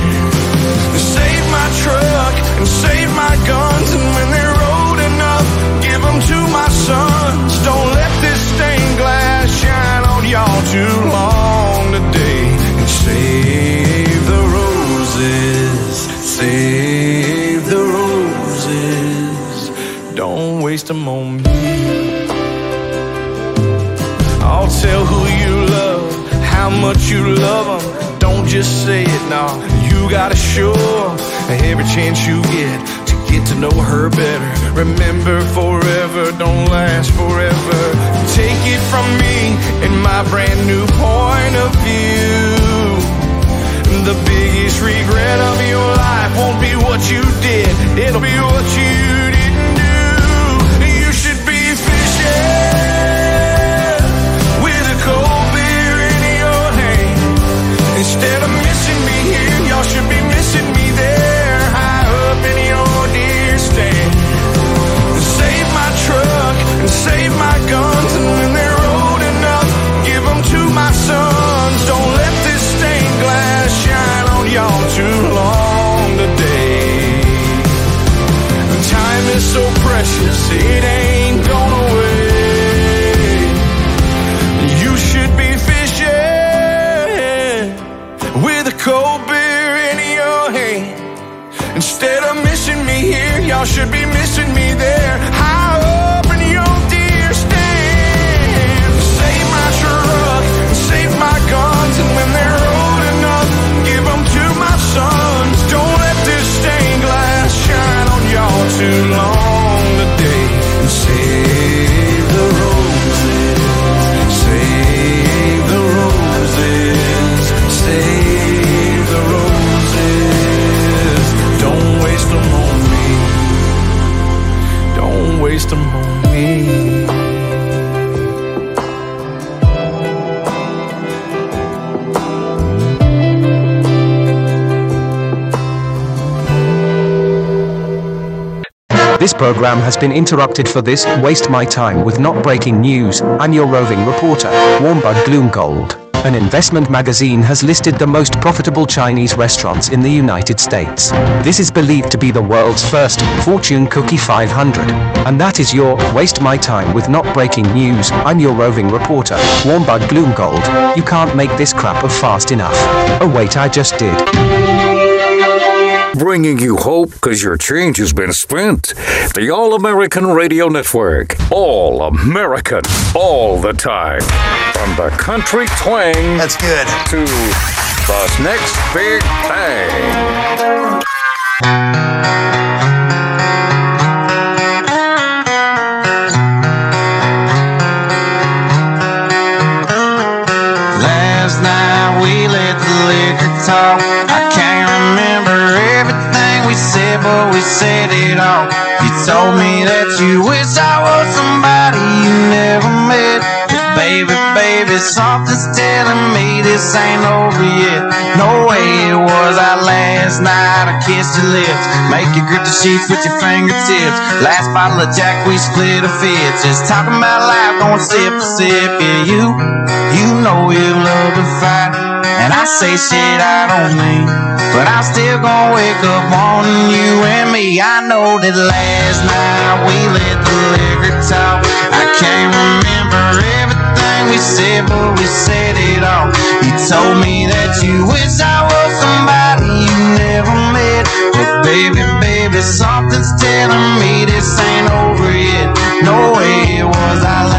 Save my truck and save my guns, and when they're old enough, give them to my sons. Don't let this stained glass shine on y'all too long today. And save the roses, save the roses. Don't waste them on me. Tell who you love, how much you love them. Don't just say it, nah. You gotta show 'em every chance you get to get to know her better. Remember, forever don't last forever. Take it from me and my brand new point of view. The biggest regret of your life won't be what you did, it'll be what you didn't program has been interrupted for this Waste My Time with Not Breaking News. I'm your roving reporter, Warmbud Gloomgold. An investment magazine has listed the most profitable Chinese restaurants in the United States. This is believed to be the world's first Fortune Cookie 500. And that is your Waste My Time with Not Breaking News. I'm your roving reporter, Warmbud Gloomgold. You can't make this crap of fast enough. Oh wait, I just did. Bringing you hope because your change has been spent. The All American Radio Network. All American. All the time. From the country twang. That's good. To the next big thing. We said it all. You told me that you wish I was somebody you never met. Baby, baby, something's telling me this ain't over yet. No way it was our last night. I kissed your lips, make you grip the sheets with your fingertips. Last bottle of Jack, we split a fifth. Just talking about life, going sip for sip. Yeah, you, you know you love to fight. And I say shit I don't mean, but I'm still gonna wake up wanting you and me. I know that last night we let the liquor talk. I can't remember everything we said, but we said it all. You told me that you wish I was somebody you never met. But baby, baby, something's telling me this ain't over yet. No way it was our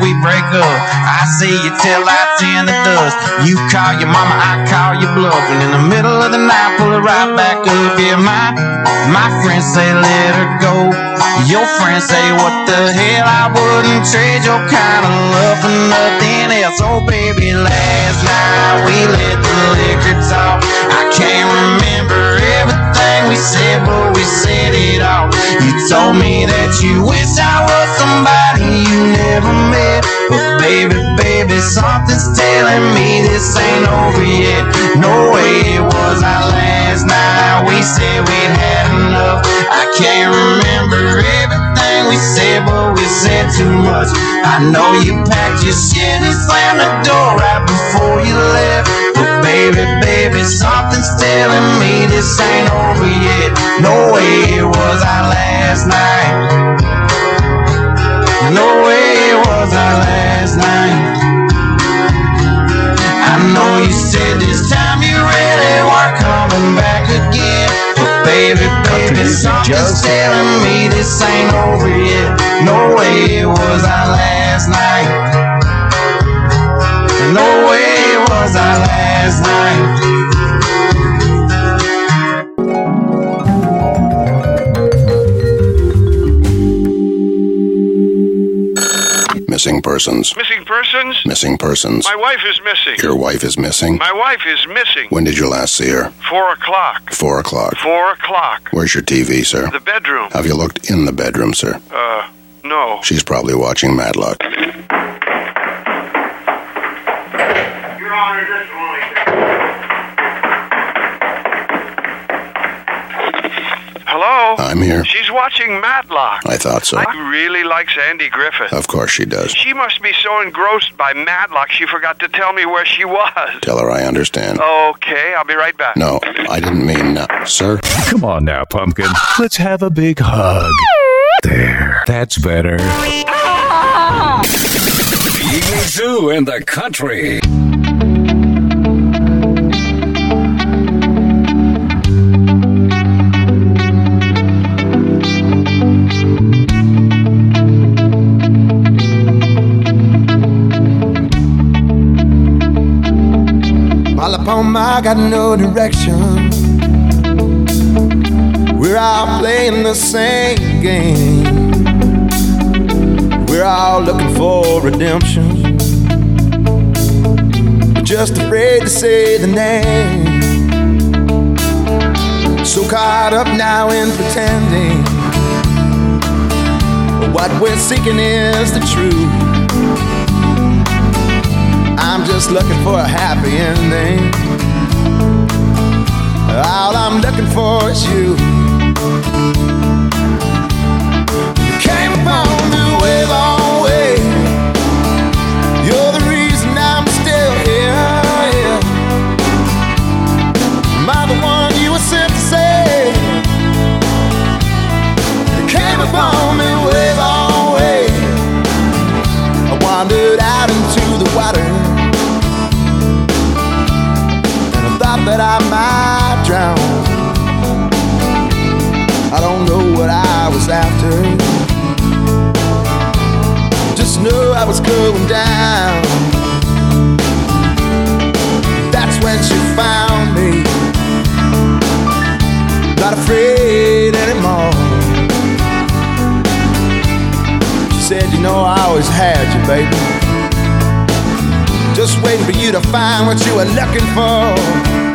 we break up. I see you till I in the dust. You call your mama, I call your bluff. And in the middle of the night, pull it right back up. Yeah, my my friends say let her go. Your friends say what the hell? I wouldn't trade your kind of love for nothing else. Oh baby, last night we let the liquor talk. I can't remember everything we said, but we said it all. You told me that you wish I was somebody you never met. But baby, baby, something's telling me this ain't over yet. No way it was our last night. We said we'd had enough. I can't remember everything we said, but we said too much. I know you packed your shit and slammed the door right before you left. Baby, baby, something's telling me this ain't over yet. No way it was our last night. No way it was our last night. I know you said this time you really weren't coming back again. But baby, baby, something's telling me this ain't over yet. No way it was our last night. No way was our last night. Missing persons. Missing persons? Missing persons. My wife is missing. Your wife is missing. My wife is missing. When did you last see her? Four o'clock. Four o'clock. Four o'clock. Where's your TV, sir? The bedroom. Have you looked in the bedroom, sir? Uh, no. She's probably watching Matlock. Hello? I'm here. She's watching Matlock. I thought so. She really likes Andy Griffith. Of course she does. She must be so engrossed by Matlock she forgot to tell me where she was. Tell her I understand. Okay, I'll be right back. No, I didn't mean no. Sir? Come on now, Pumpkin. Let's have a big hug. There. That's better. Eagle Zoo in the country. Upon my got no direction. We're all playing the same game. We're all looking for redemption. We're just afraid to say the name. So caught up now in pretending. What we're seeking is the truth. Just looking for a happy ending. All I'm looking for is. You that I might drown. I don't know what I was after. Just knew I was going down. That's when she found me. Not afraid anymore. She said, You know, I always had you, baby. Just waiting for you to find what you were looking for.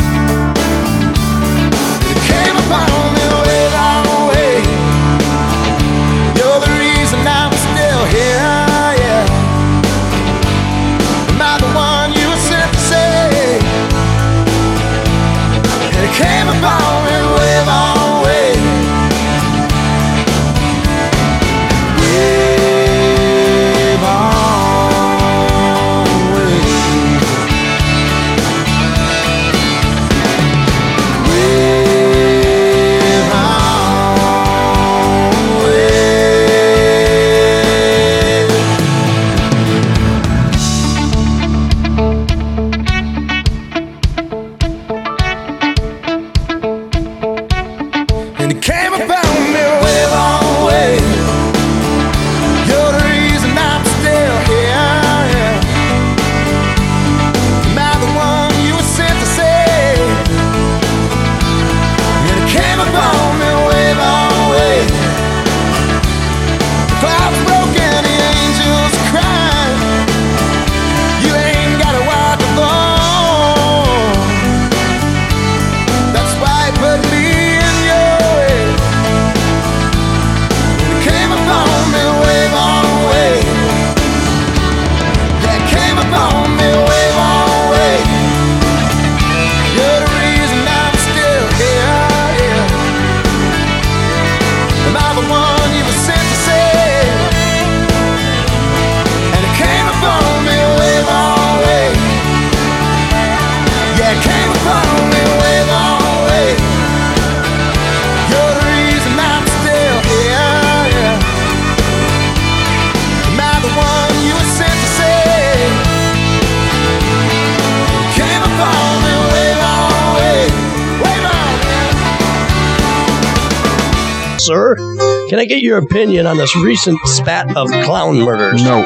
Your opinion on this recent spat of clown murders? No.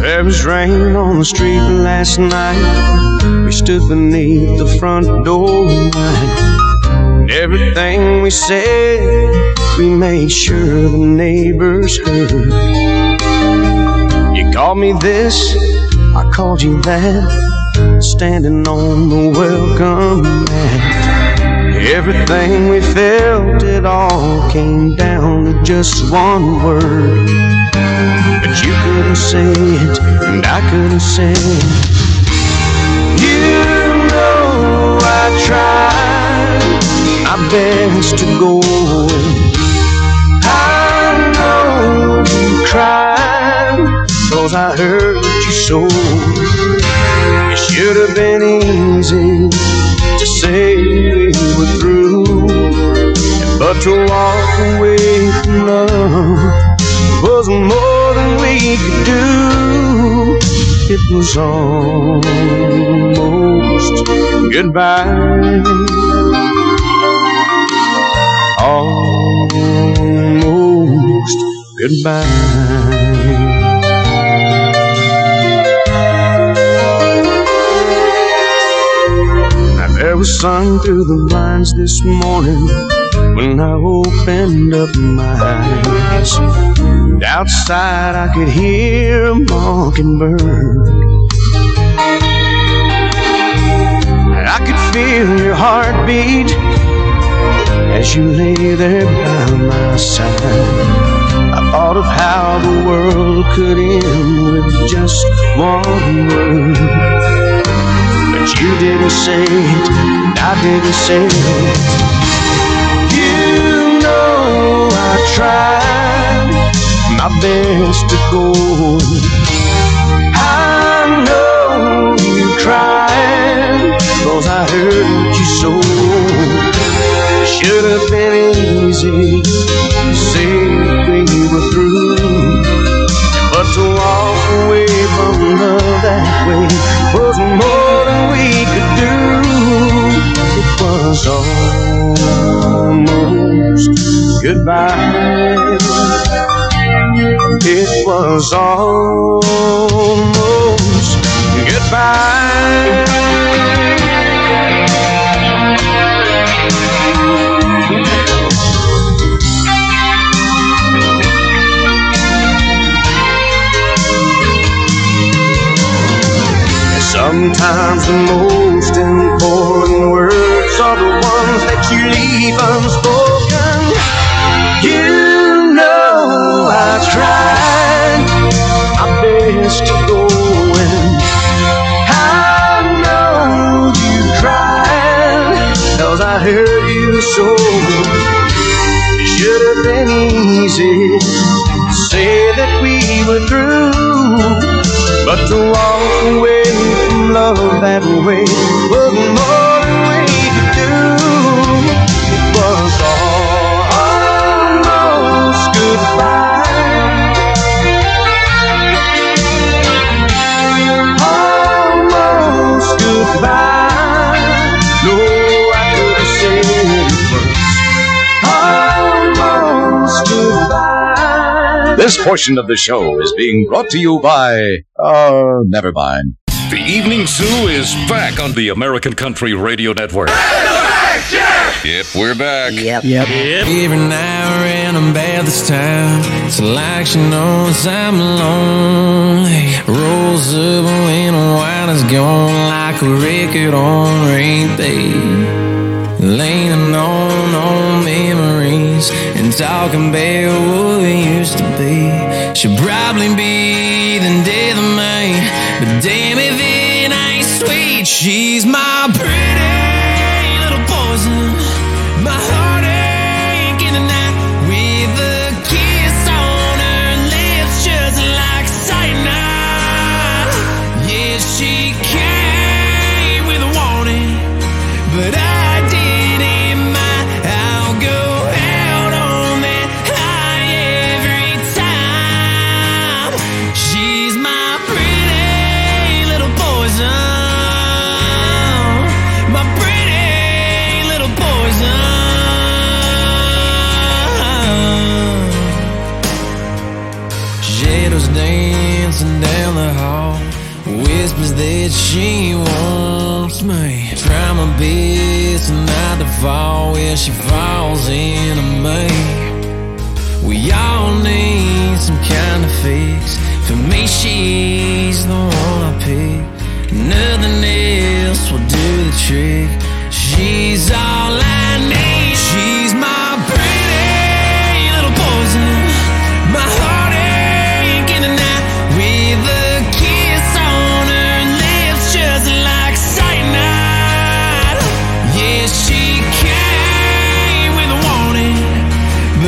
There was rain on the street last night. We stood beneath the front door. And everything we said, we made sure the neighbors heard. You called me this, I called you that. Standing on the welcome mat. Everything we felt, it all came down to just one word. But you couldn't say it, and I couldn't say it. You know I tried my best to go away. I know you cried, cause I hurt you so. It should have been easy say we were through. But to walk away from love was more than we could do. It was almost goodbye. Almost goodbye. Was sun through the blinds this morning when I opened up my eyes. Outside I could hear a mockingbird. I could feel your heartbeat as you lay there by my side. I thought of how the world could end with just one word. But you didn't say it, and I didn't say it. You know I tried my best to go. I know you cried, cause I hurt you so. Should have been easy say we were through. To walk away from love that way was more than we could do. It was almost goodbye. It was almost goodbye. Sometimes the most important words are the ones that you leave unspoken. You know I tried my best to go in. I know you cried, cause I heard you so. Should have been easy to say that we were through. But to walk away love that way was more than we could do. It was almost goodbye. Almost goodbye. No, I could have said it first. Almost goodbye. This portion of the show is being brought to you by. Uh, oh, never mind. The Evening Zoo is back on the American Country Radio Network. Yep, we're back. Yep. yep. Every now and I'm bad this time. It's like she knows I'm lonely. Rolls up when the wine is gone like a record on repeat. Leaning on old memories and talking about what we used to be. Should probably be She's my pretty fall where she falls into me. We all need some kind of fix. For me, she's the one I pick. Nothing else will do the trick. She's all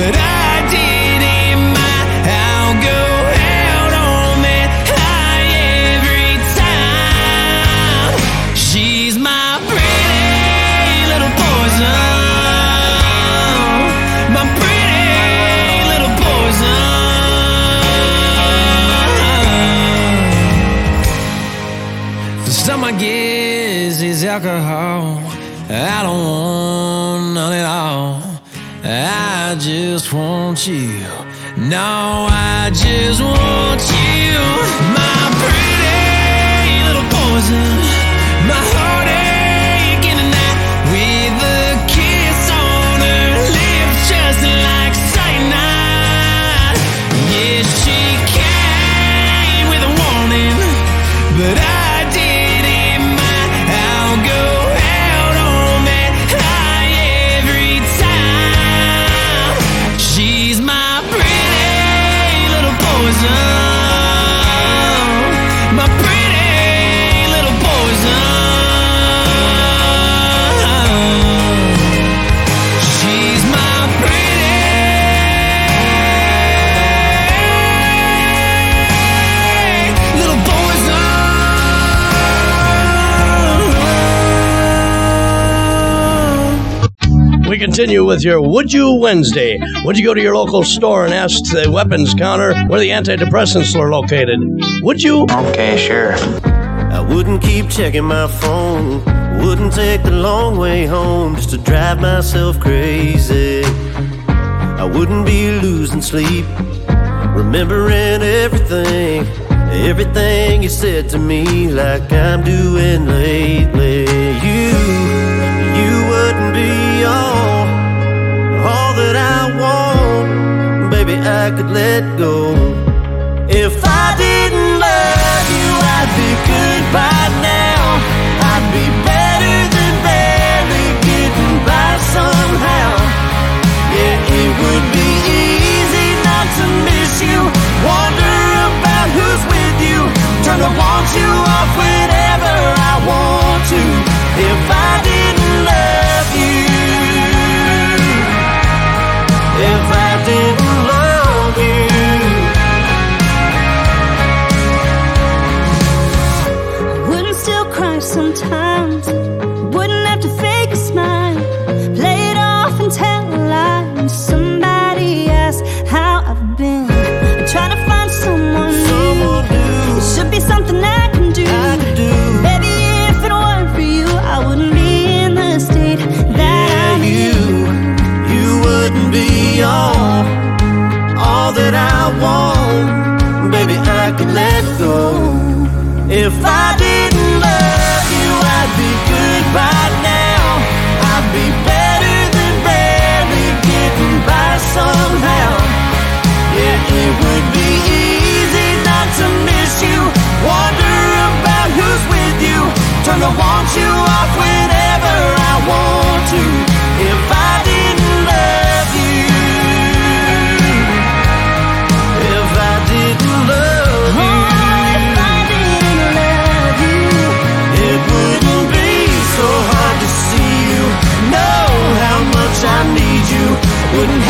but I continue with your Would You Wednesday. Would you go to your local store and ask the weapons counter where the antidepressants are located? Would you? Okay, sure. I wouldn't keep checking my phone. Wouldn't take the long way home just to drive myself crazy. I wouldn't be losing sleep, remembering everything, everything you said to me, like I'm doing lately. what I want. Baby, I could let go. If I didn't love you, I'd be good by now. I'd be better than barely getting by somehow. Yeah, it would be easy not to miss you. Wonder about who's with you. Turn the want you off whenever I want to. If I didn't love If I Wouldn't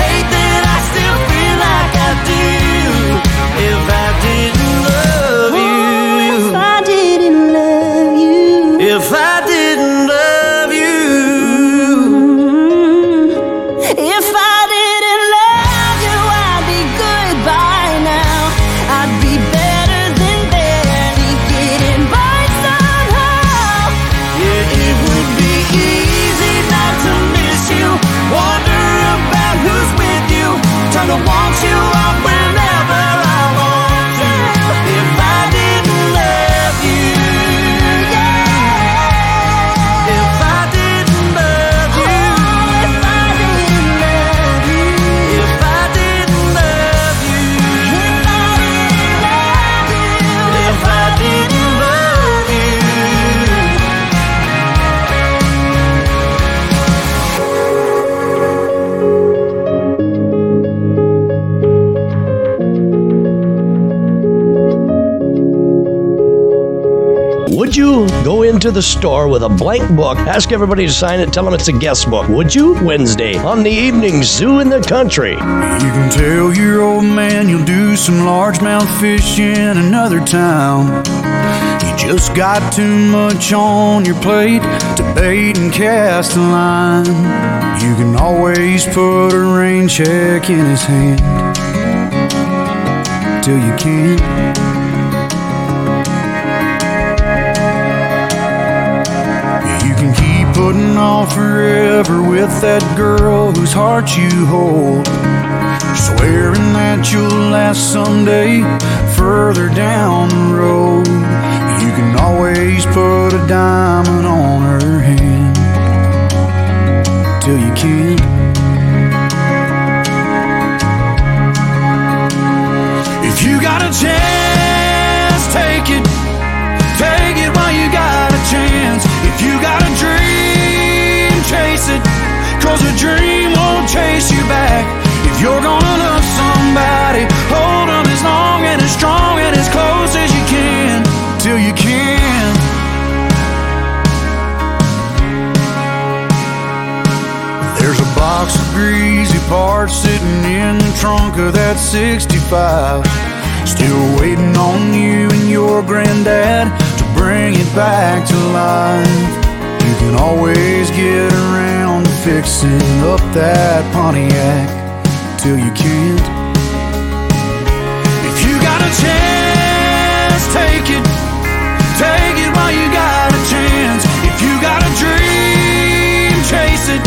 into the store with a blank book, ask everybody to sign it, tell them it's a guest book? Would you? Wednesday on the evening zoo in the country. You can tell your old man you'll do some largemouth fish in another town. You just got too much on your plate to bait and cast a line. You can always put a rain check in his hand till you can't. Putting off forever with that girl whose heart you hold. Swearing that you'll last someday further down the road. You can always put a diamond on her hand till you can't. If you got a chance, Cause a dream won't chase you back. If you're gonna love somebody, hold them as long and as strong and as close as you can. Till you can. There's a box of greasy parts sitting in the trunk of that 65. Still waiting on you and your granddad to bring it back to life. You can always get around fixing up that Pontiac till you can't. If you got a chance, take it. Take it while you got a chance. If you got a dream, chase it.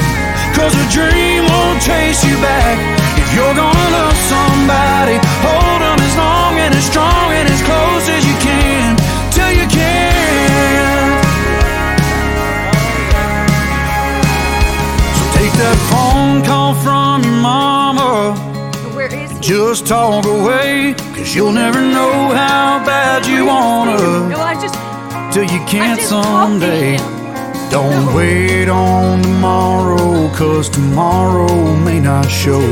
Cause a dream won't chase you back. If you're gonna love somebody, hold them as long and as strong and as close as you that phone call from your mama. Where is he? Just talk away, cause you'll never know how bad you wanna No, I just. till you can't just talked to someday. Don't wait on tomorrow, cause tomorrow may not show.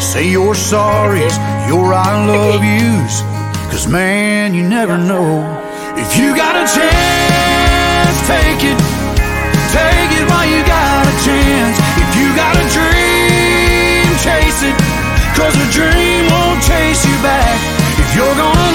Say your sorries, your I love yous, cause man, you never know. Cause a dream won't chase you back. If you're gonna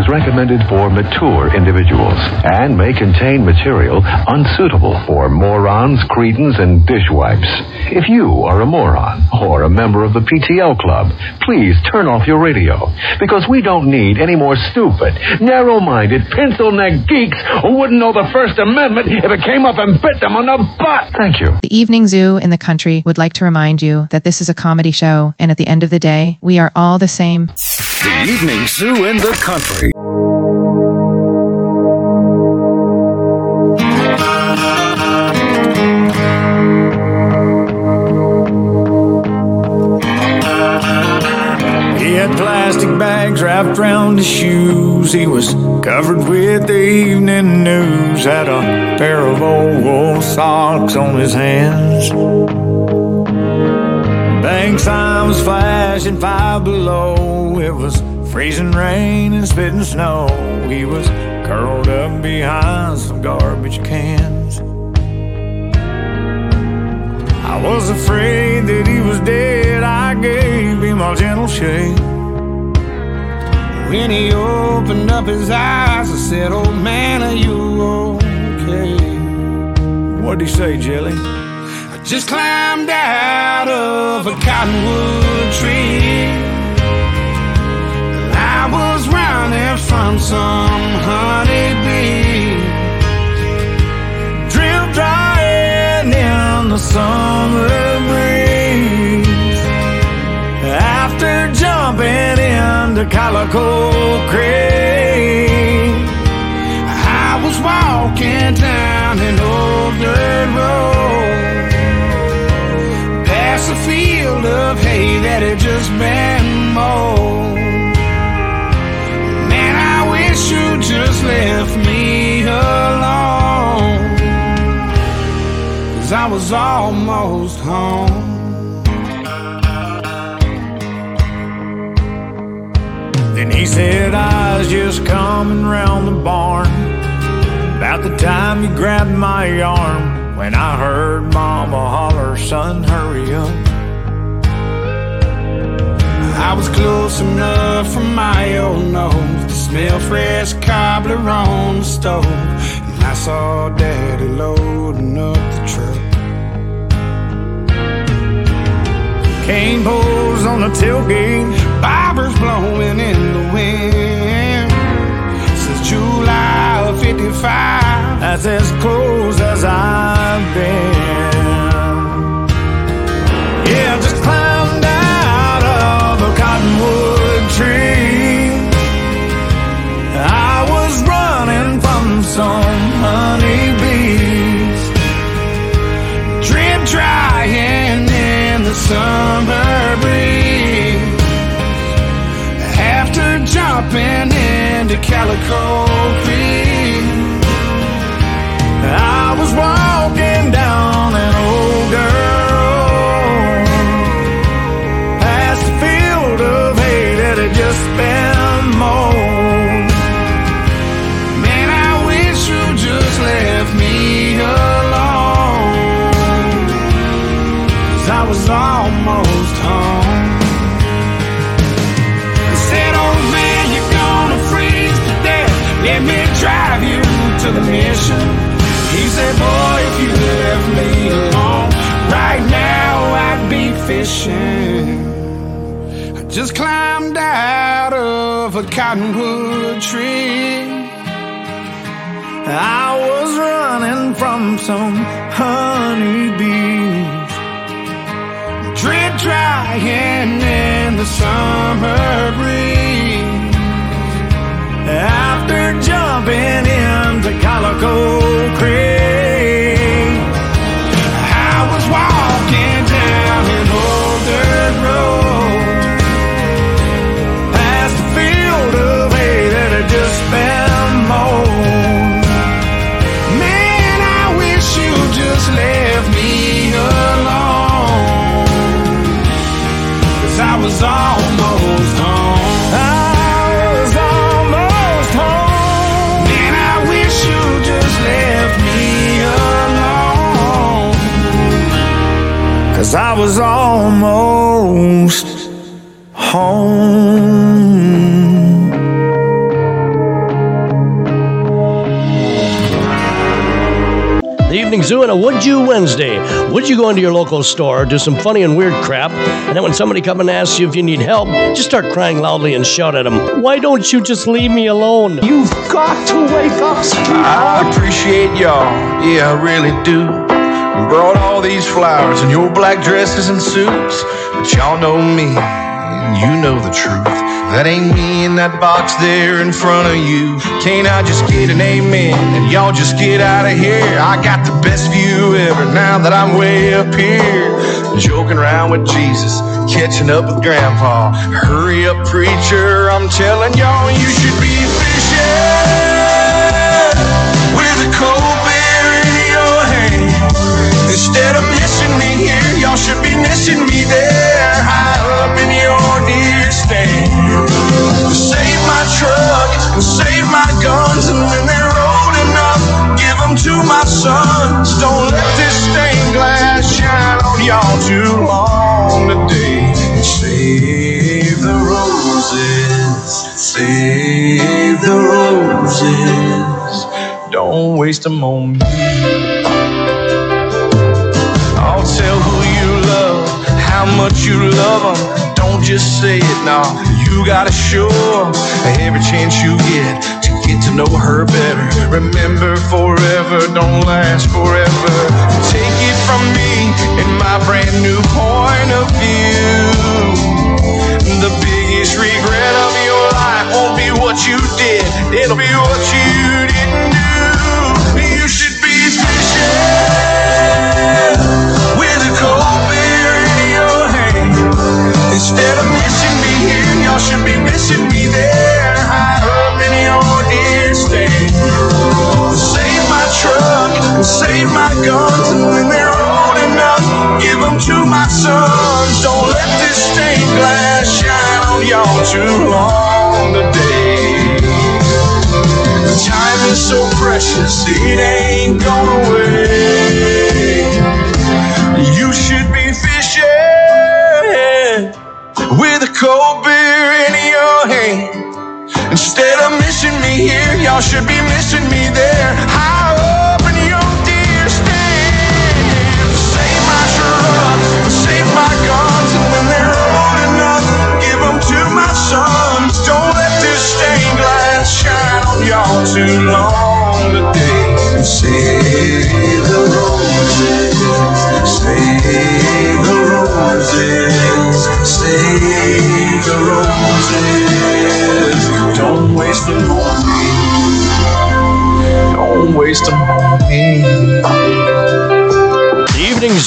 is recommended for mature individuals and may contain material unsuitable for morons, cretins, and dishwipes. If you are a moron or a member of the PTL Club, please turn off your radio because we don't need any more stupid, narrow-minded, pencil-neck geeks who wouldn't know the First Amendment if it came up and bit them on the butt. Thank you. The Evening Zoo in the country would like to remind you that this is a comedy show, and at the end of the day, we are all the same. The Evening Zoo in the Country. He had plastic bags wrapped around his shoes. He was covered with the evening news. Had a pair of old wool socks on his hands. Bank sign was flashing five below. It was freezing rain and spitting snow. He was curled up behind some garbage cans. I was afraid that he was dead. I gave him a gentle shake. When he opened up his eyes, I said, Old man, are you okay? What'd he say, Jelly? Just climbed out of a cottonwood tree. I was running from some honeybee. Drip drying in the summer breeze. After jumping into Calico Creek, I was walking down an old dirt road. Past a field of hay that had just been mowed. Man, I wish you just left me alone. Cause I was almost home. Then he said, I was just coming round the barn. About the time you grabbed my arm. When I heard Mama holler, son, hurry up. I was close enough from my old nose to smell fresh cobbler on the stove. And I saw Daddy loading up the truck. Cane poles on the tailgate, bobbers blowing in the wind. Since July of 55, that's as close as I've been. Yeah, Would You Wednesday. Would you go into your local store, do some funny and weird crap, and then when somebody come and asks you if you need help, just start crying loudly and shout at them, Why don't you just leave me alone? You've got to wake up, I appreciate y'all, yeah, I really do. Brought all these flowers and your black dresses and suits, but y'all know me, and you know the truth. That ain't me in that box there in front of you. Can't I just get an amen and y'all just get out of here? I got the best view ever now that I'm way up here. Joking around with Jesus, catching up with Grandpa. Hurry up, preacher, I'm telling y'all you should be fishing with a cold beer in your hand. Instead of missing me here, be missing me there, high up in your deer stand. Save my truck and save my guns, and when they're old enough, give them to my sons. Don't let this stained glass shine on y'all too long today. Save the roses, save the roses. Don't waste them on me. How much you love them. Don't just say it, no. You gotta show 'em every chance you get to get to know her better. Remember, forever don't last forever. Take it from me in my brand new point of view. The biggest regret of your life won't be what you did, it'll be precious, it ain't going away.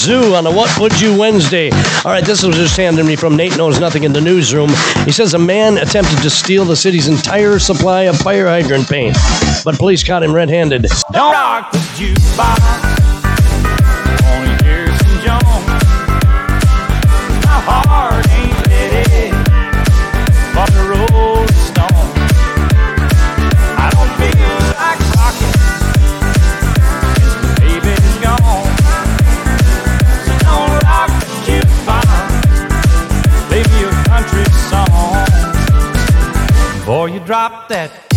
Zoo on a What Would You Wednesday. All right, this was just handed me from Nate Knows Nothing in the newsroom. He says a man attempted to steal the city's entire supply of fire hydrant paint, but police caught him red handed. Rock the jukebox. That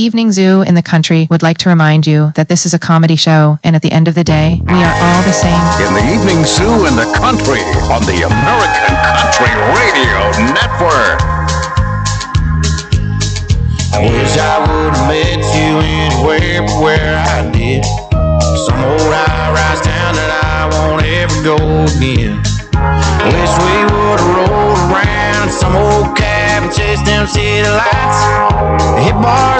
Evening Zoo in the Country would like to remind you that this is a comedy show, and at the end of the day, we are all the same. In the evening zoo in the country on the American Country Radio Network. I wish I would have met you anywhere but where I did. Some old high rise town that I won't ever go again. Wish we would have rolled around some old cab and chased them city lights. Hit bars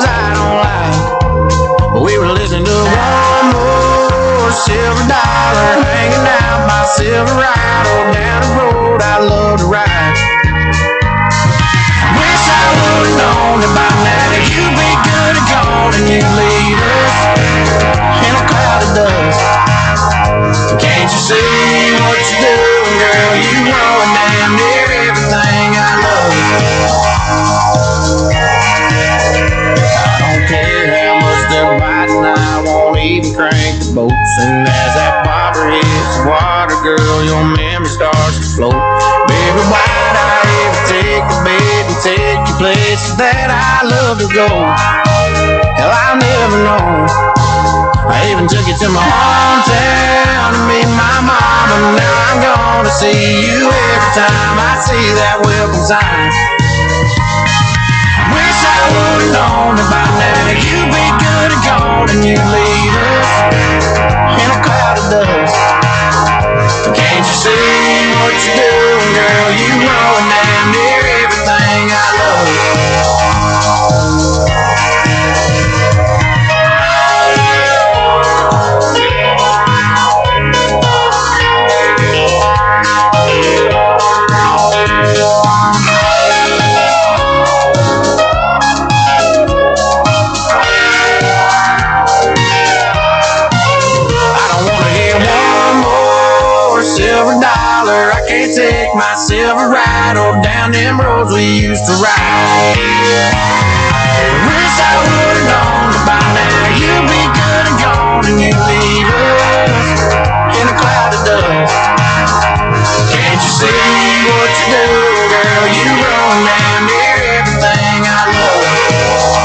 silver dollar hanging out by Silverado down the road I love to ride. Wish I would've known that by now that you'd be good and gone and you'd leave us in a cloud of dust. Can't you see what you're doing, girl? You ruin damn near everything I love. I don't care how much they're biting, I won't even crank water, girl, your memory starts to float. Baby, why'd I ever take the bait and take you places that I love to go? Hell, I'll never know. I even took you to my hometown to meet my mama. Now I'm gonna see you every time I see that welcome sign. Wish I would've known about that you'd be good and gone and you'd leave us in a cloud of dust. Can't you see what you're doing, girl? You ruin damn near everything I roads we used to ride. Wish I would've known by now you'd be good and gone and you'd leave us in a cloud of dust. Can't you see what you do, girl? You ruin damn near everything I love.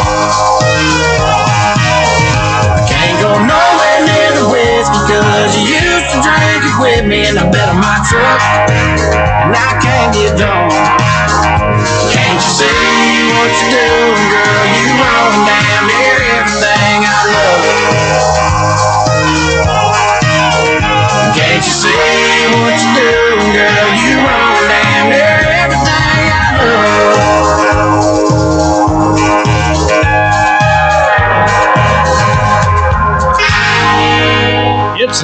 I can't go nowhere near the whiskey cause you used to drink it with me in the bed of my truck. And I can't get drunk. Can't you see what you're doing, girl? You wrong down near everything I love. Can't you see what you're doing, girl? You wrong.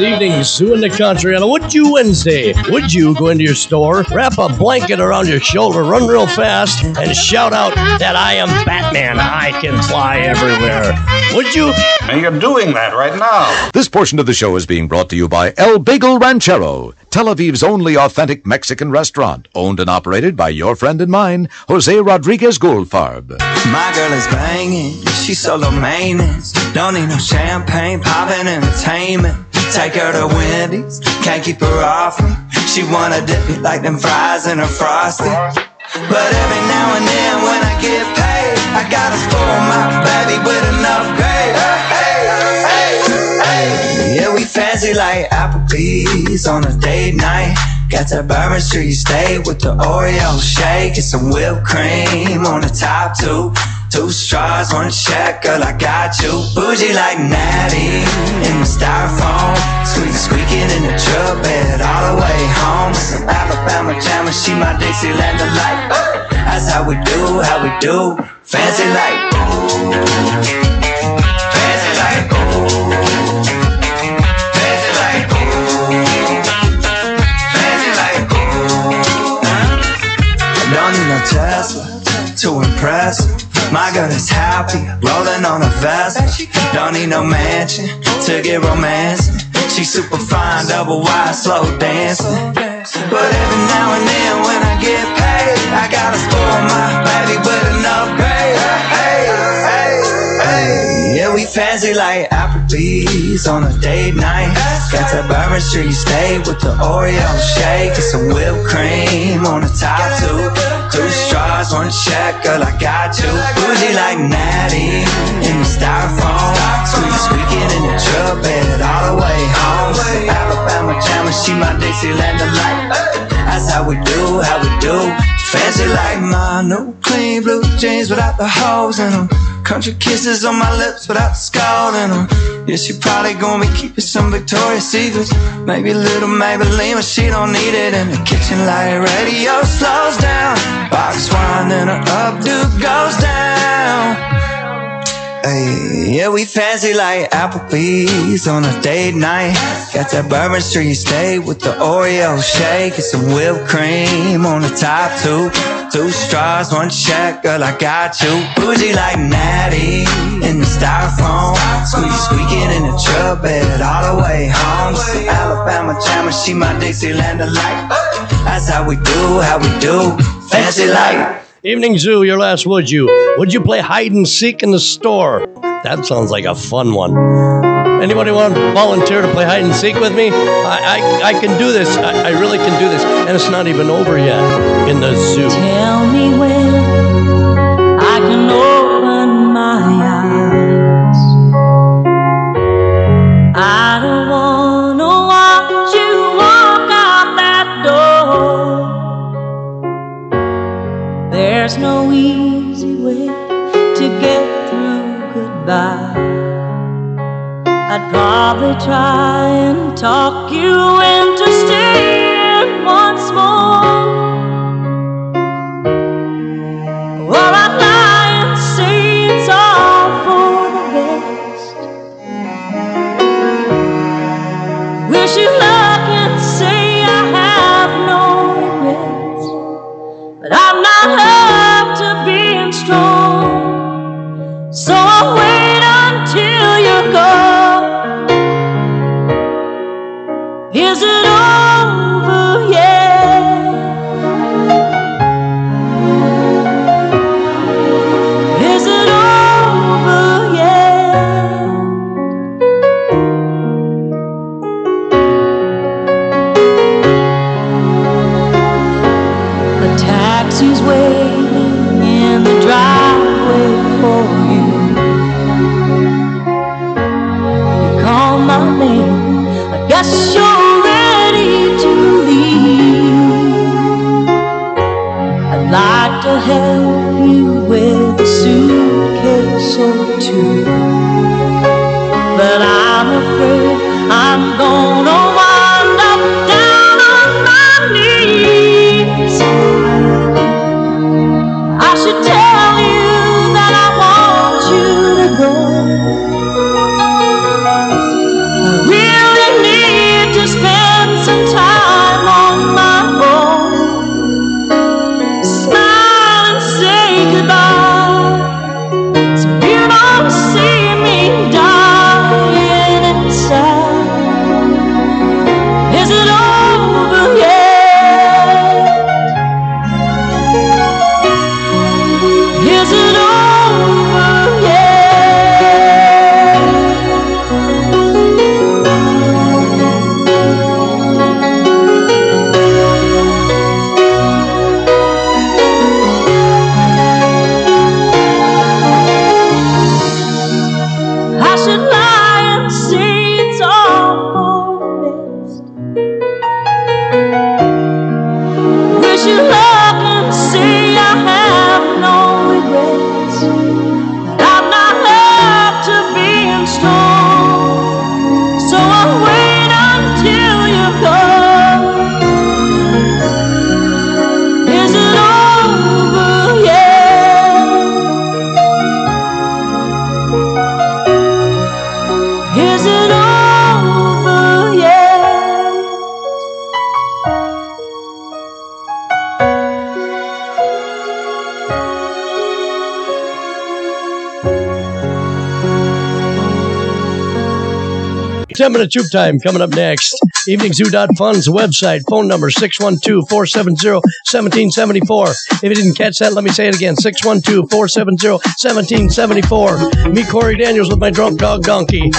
Evening zoo in the country on a Would You Wednesday. Would you go into your store, wrap a blanket around your shoulder, run real fast, and shout out that I am Batman? I can fly everywhere. Would you? And you're doing that right now. This portion of the show is being brought to you by El Bagel Ranchero, Tel Aviv's only authentic Mexican restaurant, owned and operated by your friend and mine, Jose Rodriguez Goldfarb. My girl is banging, she's so low maintenance. Don't need no champagne, poppin' entertainment. Take her to Wendy's, can't keep her off me. She wanna dip me like them fries in her frosty. But every now and then when I get paid, I gotta spoil my baby with enough gravy. Hey, hey, hey, yeah, we fancy like Applebee's on a date night. Got that Bourbon Street steak with the Oreo shake and some whipped cream on the top two. Two straws, one check, girl, I got you. Bougie like Natty in the styrofoam. Squeak, squeaking in the truck bed all the way home. Some Alabama jammer, she my Dixieland delight. That's how we do, how we do. Fancy like, fancy like, fancy like, fancy like, don't need no Tesla to impress. My girl is happy, rolling on a Vespa. Don't need no mansion to get romancing. She super fine, double wide, slow dancing. But every now and then when I get paid, I gotta spoil my baby with enough fancy like Applebee's on a date night. Got that Bourbon Street steak with the Oreo shake and some whipped cream on the top two. Two straws, one check, girl, I got you. Bougie like Natty in the styrofoam. Squeak, squeaking in the truck bed all the way home. Alabama jammer, she my Dixieland delight. That's how we do, how we do. Fancy like my new clean blue jeans without the holes in them. Country kisses on my lips without scalding scald them. Yeah, she probably gonna be keeping some Victoria's Secrets. Maybe a little Maybelline, but she don't need it. In the kitchen light radio slows down. Box wine and her updo goes down. Hey, yeah, we fancy like Applebee's on a date night. Got that Bourbon Street steak with the Oreo shake and some whipped cream on the top two. Two straws, one check, girl, I got you. Bougie like Natty in the styrofoam. Squeak, squeaking in the truck bed all the way home. Some Alabama jammer, she my Dixieland delight. That's how we do, how we do. Fancy like. Evening Zoo, your last would you? Would you play hide and seek in the store? That sounds like a fun one. Anybody want to volunteer to play hide and seek with me? I, I, I can do this. I, I really can do this. And it's not even over yet in the zoo. Tell me when There's no easy way to get through goodbye. I'd probably try and talk you into staying once 10 minute troop time coming up next. EveningZoo.fun's website, phone number 612 470 1774. If you didn't catch that, let me say it again 612 470 1774. Me, Corey Daniels, with my drunk dog Donkey.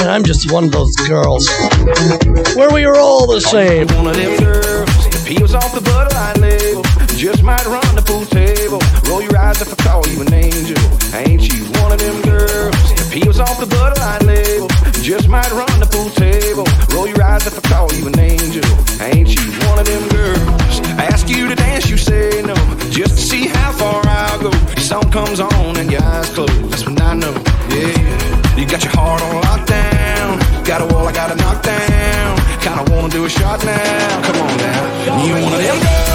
And I'm just one of those girls where we are all the same. One of them girls, peels off the Bud Light label. Just might run the pool table. Roll your eyes if I call you an angel. Ain't you one of them girls? Peels off the Bud Light. Just might run the pool table. Roll your eyes if I call you an angel. Ain't you one of them girls? I ask you to dance, you say no. Just to see how far I'll go. Your song comes on and your eyes close. That's when I know, yeah. You got your heart on lockdown. Got a wall I gotta knock down. Kinda wanna do a shot now. Come on now. You one of them girls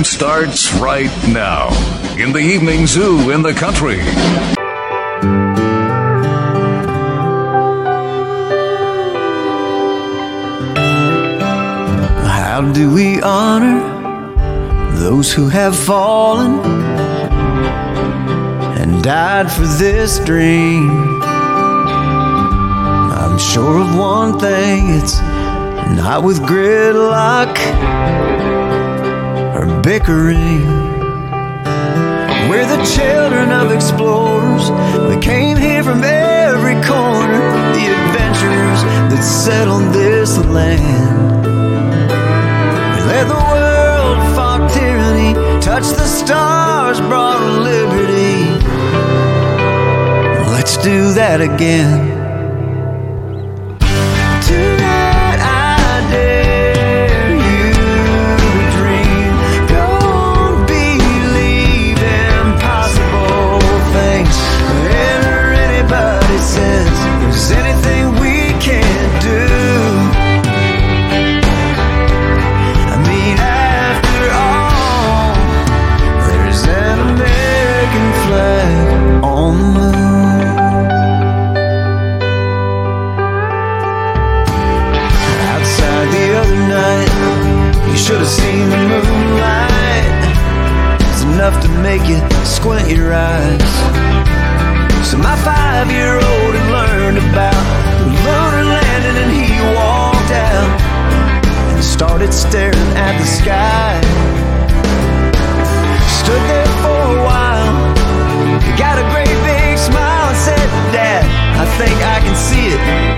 time starts right now. In the evening zoo in the country. How do we honor those who have fallen and died for this dream? I'm sure of one thing it's not with gridlock bickering. We're the children of explorers. We came here from every corner, the adventurers that settled this land. We led the world, fought tyranny, touched the stars, brought liberty. Let's do that again. Make you squint your eyes. So my five-year-old had learned about the lunar landing, and he walked out and started staring at the sky. Stood there for a while, got a great big smile, and said, "Dad, I think I can see it.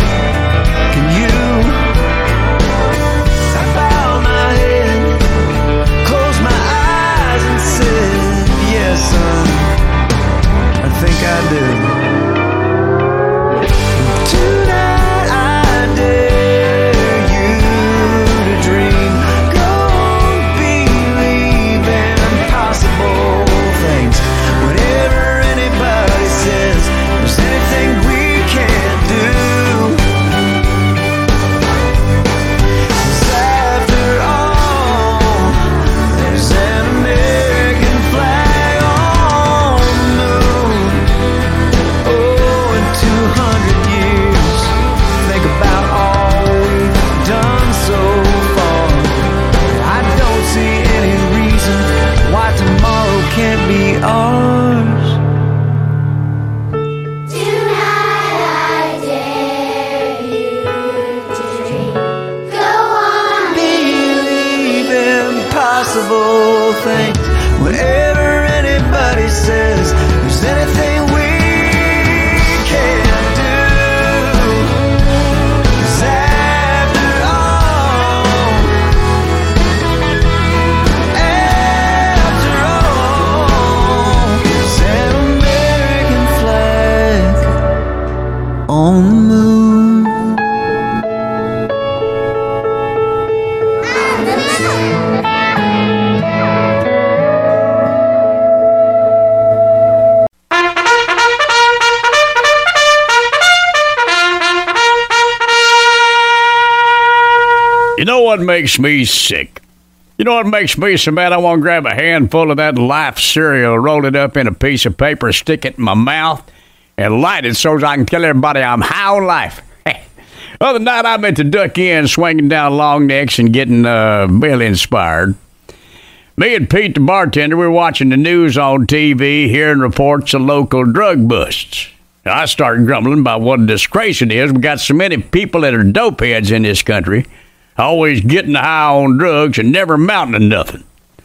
Makes me sick? You know what makes me so mad? I want to grab a handful of that life cereal, roll it up in a piece of paper, stick it in my mouth, and light it so I can tell everybody I'm high on life. Other night, I meant to duck in, swinging down long necks and getting uh, Bill inspired. Me and Pete, the bartender, we were watching the news on TV, hearing reports of local drug busts. I started grumbling about what a disgrace it is. We got so many people that are dope heads in this country, always getting high on drugs and never amounting to nothing.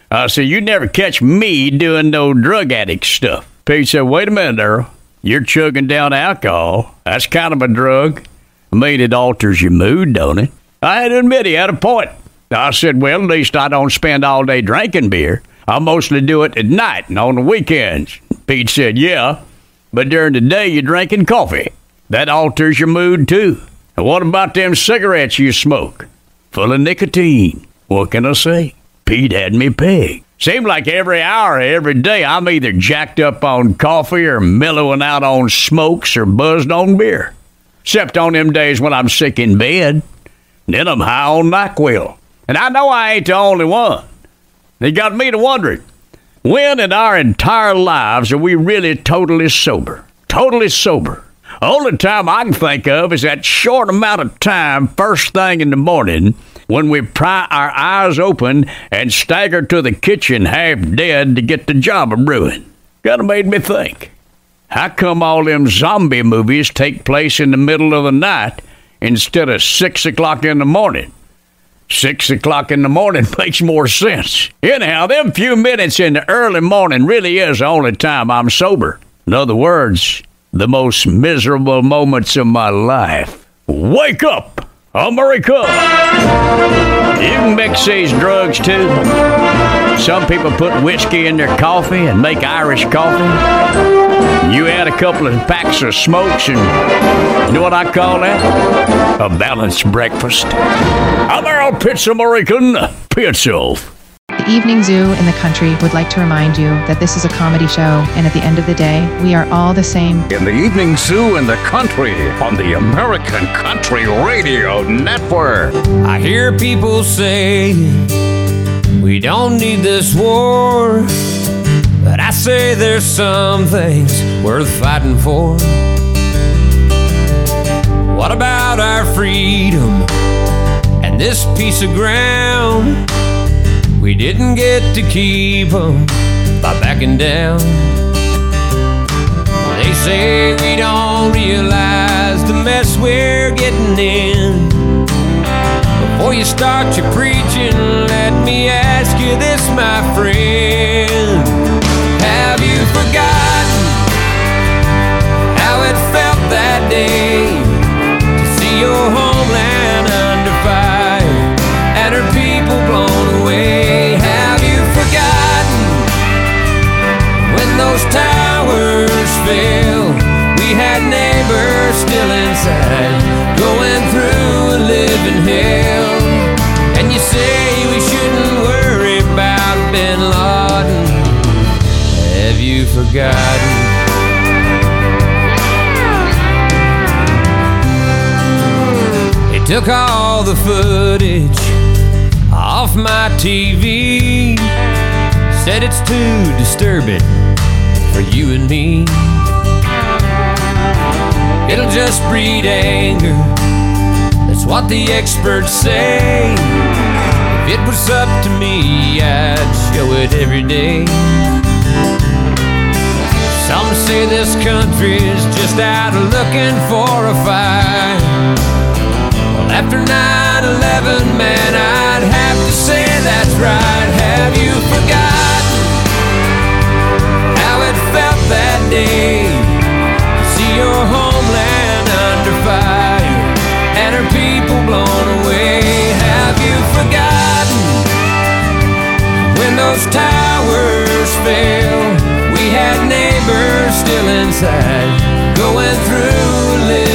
I said, You never catch me doing no drug addict stuff. Pete said, Wait a minute, Earl. You're chugging down alcohol. That's kind of a drug. I mean, it alters your mood, don't it? I had to admit he had a point. I said, Well, at least I don't spend all day drinking beer. I mostly do it at night and on the weekends. Pete said, Yeah, but during the day you're drinking coffee. That alters your mood too. And what about them cigarettes you smoke? Full of nicotine. What can I say? Pete had me pegged. Seemed like every hour, every day, I'm either jacked up on coffee or mellowing out on smokes or buzzed on beer. Except on them days when I'm sick in bed. Then I'm high on NyQuil. And I know I ain't the only one. They got me to wondering when in our entire lives are we really totally sober? Totally sober. Only time I can think of is that short amount of time first thing in the morning when we pry our eyes open and stagger to the kitchen half dead to get the job of brewing. Kinda made me think. How come all them zombie movies take place in the middle of the night instead of six o'clock in the morning? Six o'clock in the morning makes more sense. Anyhow, them few minutes in the early morning really is the only time I'm sober. In other words, the most miserable moments of my life. Wake up, America! You can mix these drugs too. Some people put whiskey in their coffee and make Irish coffee. You add a couple of packs of smokes and you know what I call that? A balanced breakfast. I'm Earl Pitts American Pizza. The Evening Zoo in the country would like to remind you that this is a comedy show, and at the end of the day, we are all the same. In the evening zoo in the country on the American Country Radio Network. I hear people say we don't need this war, but I say there's some things worth fighting for. What about our freedom and this piece of ground? We didn't get to keep 'em by backing down. They say we don't realize the mess we're getting in. Before you start your preaching, let me ask you this, my friend. Have you forgotten how it felt that day to see your homeland fell? We had neighbors still inside, going through a living hell. And you say we shouldn't worry about Bin Laden. Have you forgotten? They took all the footage off my TV. Said it's too disturbing for you and me it'll just breed anger. That's what the experts say. If it was up to me, I'd show it every day. Some say this country's just out looking for a fight. Well, after 9 11, man, I'd have to say that's right. Have you forgotten how it felt that day? homeland under fire and her people blown away. Have you forgotten when those towers fell? We had neighbors still inside going through. a.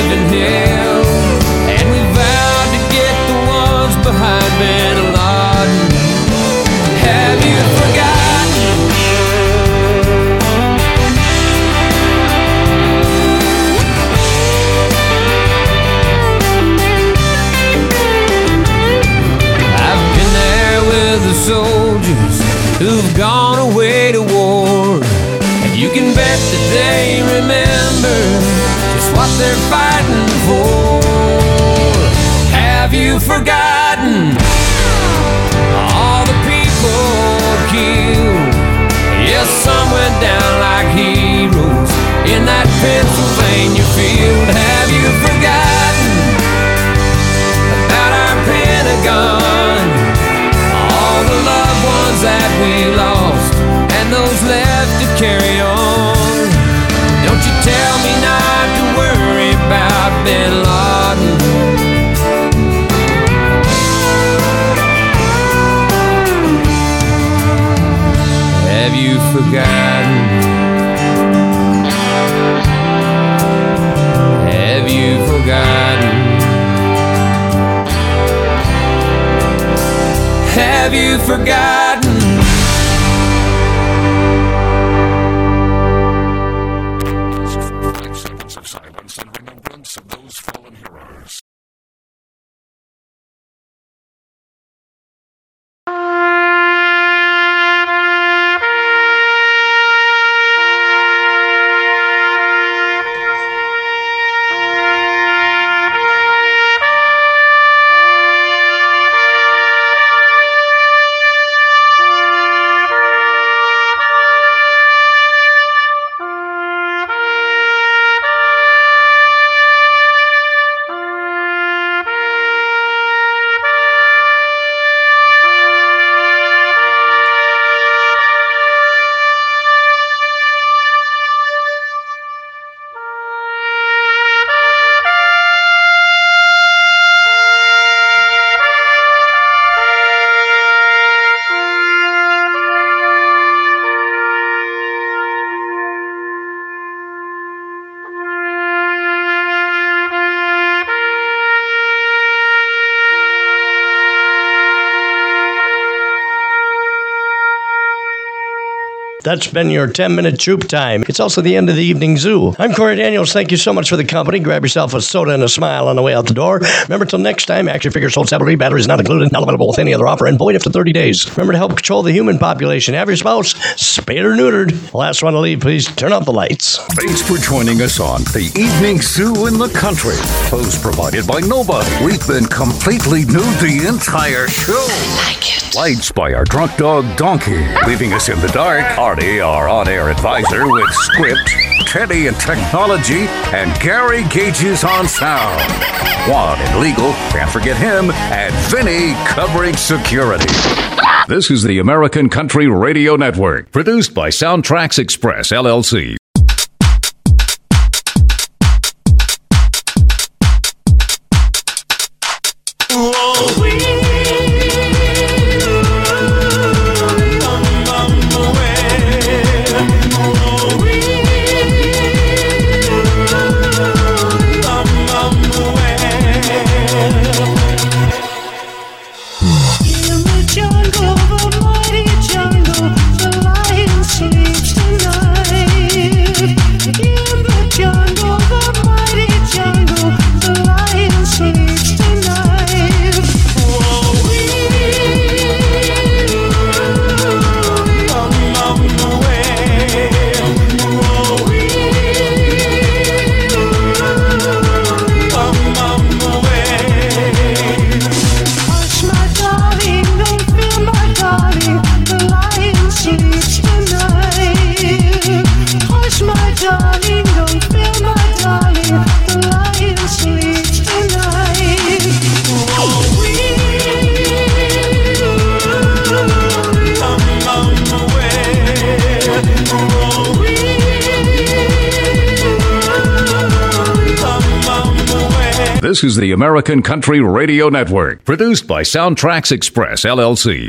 who've gone away to war. And you can bet that they remember just what they're fighting for. Have you forgotten all the people killed? Yes, some went down like heroes in that Pennsylvania field. Have you forgotten about our Pentagon? We lost and those left to carry on. Don't you tell me not to worry about Bin Laden. Have you forgotten? Have you forgotten? Have you forgotten? That's been your 10 minute troop time. It's also the end of the evening zoo. I'm Corey Daniels. Thank you so much for the company. Grab yourself a soda and a smile on the way out the door. Remember, till next time, action figures sold separately, batteries not included, not available with any other offer, and void after 30 days. Remember to help control the human population. Have your spouse spayed or neutered. Last one to leave, please turn off the lights. Thanks for joining us on The Evening Zoo in the Country. Host provided by nobody. We've been completely nude the entire show. like it. Lights by our drunk dog Donkey, leaving us in the dark. Artie, our on-air advisor with script, Teddy and technology, and Gary Gages on sound. Juan and legal, can't forget him, and Vinny covering security. This is the American Country Radio Network, produced by SoundtraX Express, LLC. This is the American Country Radio Network, produced by SoundtraX Express, LLC.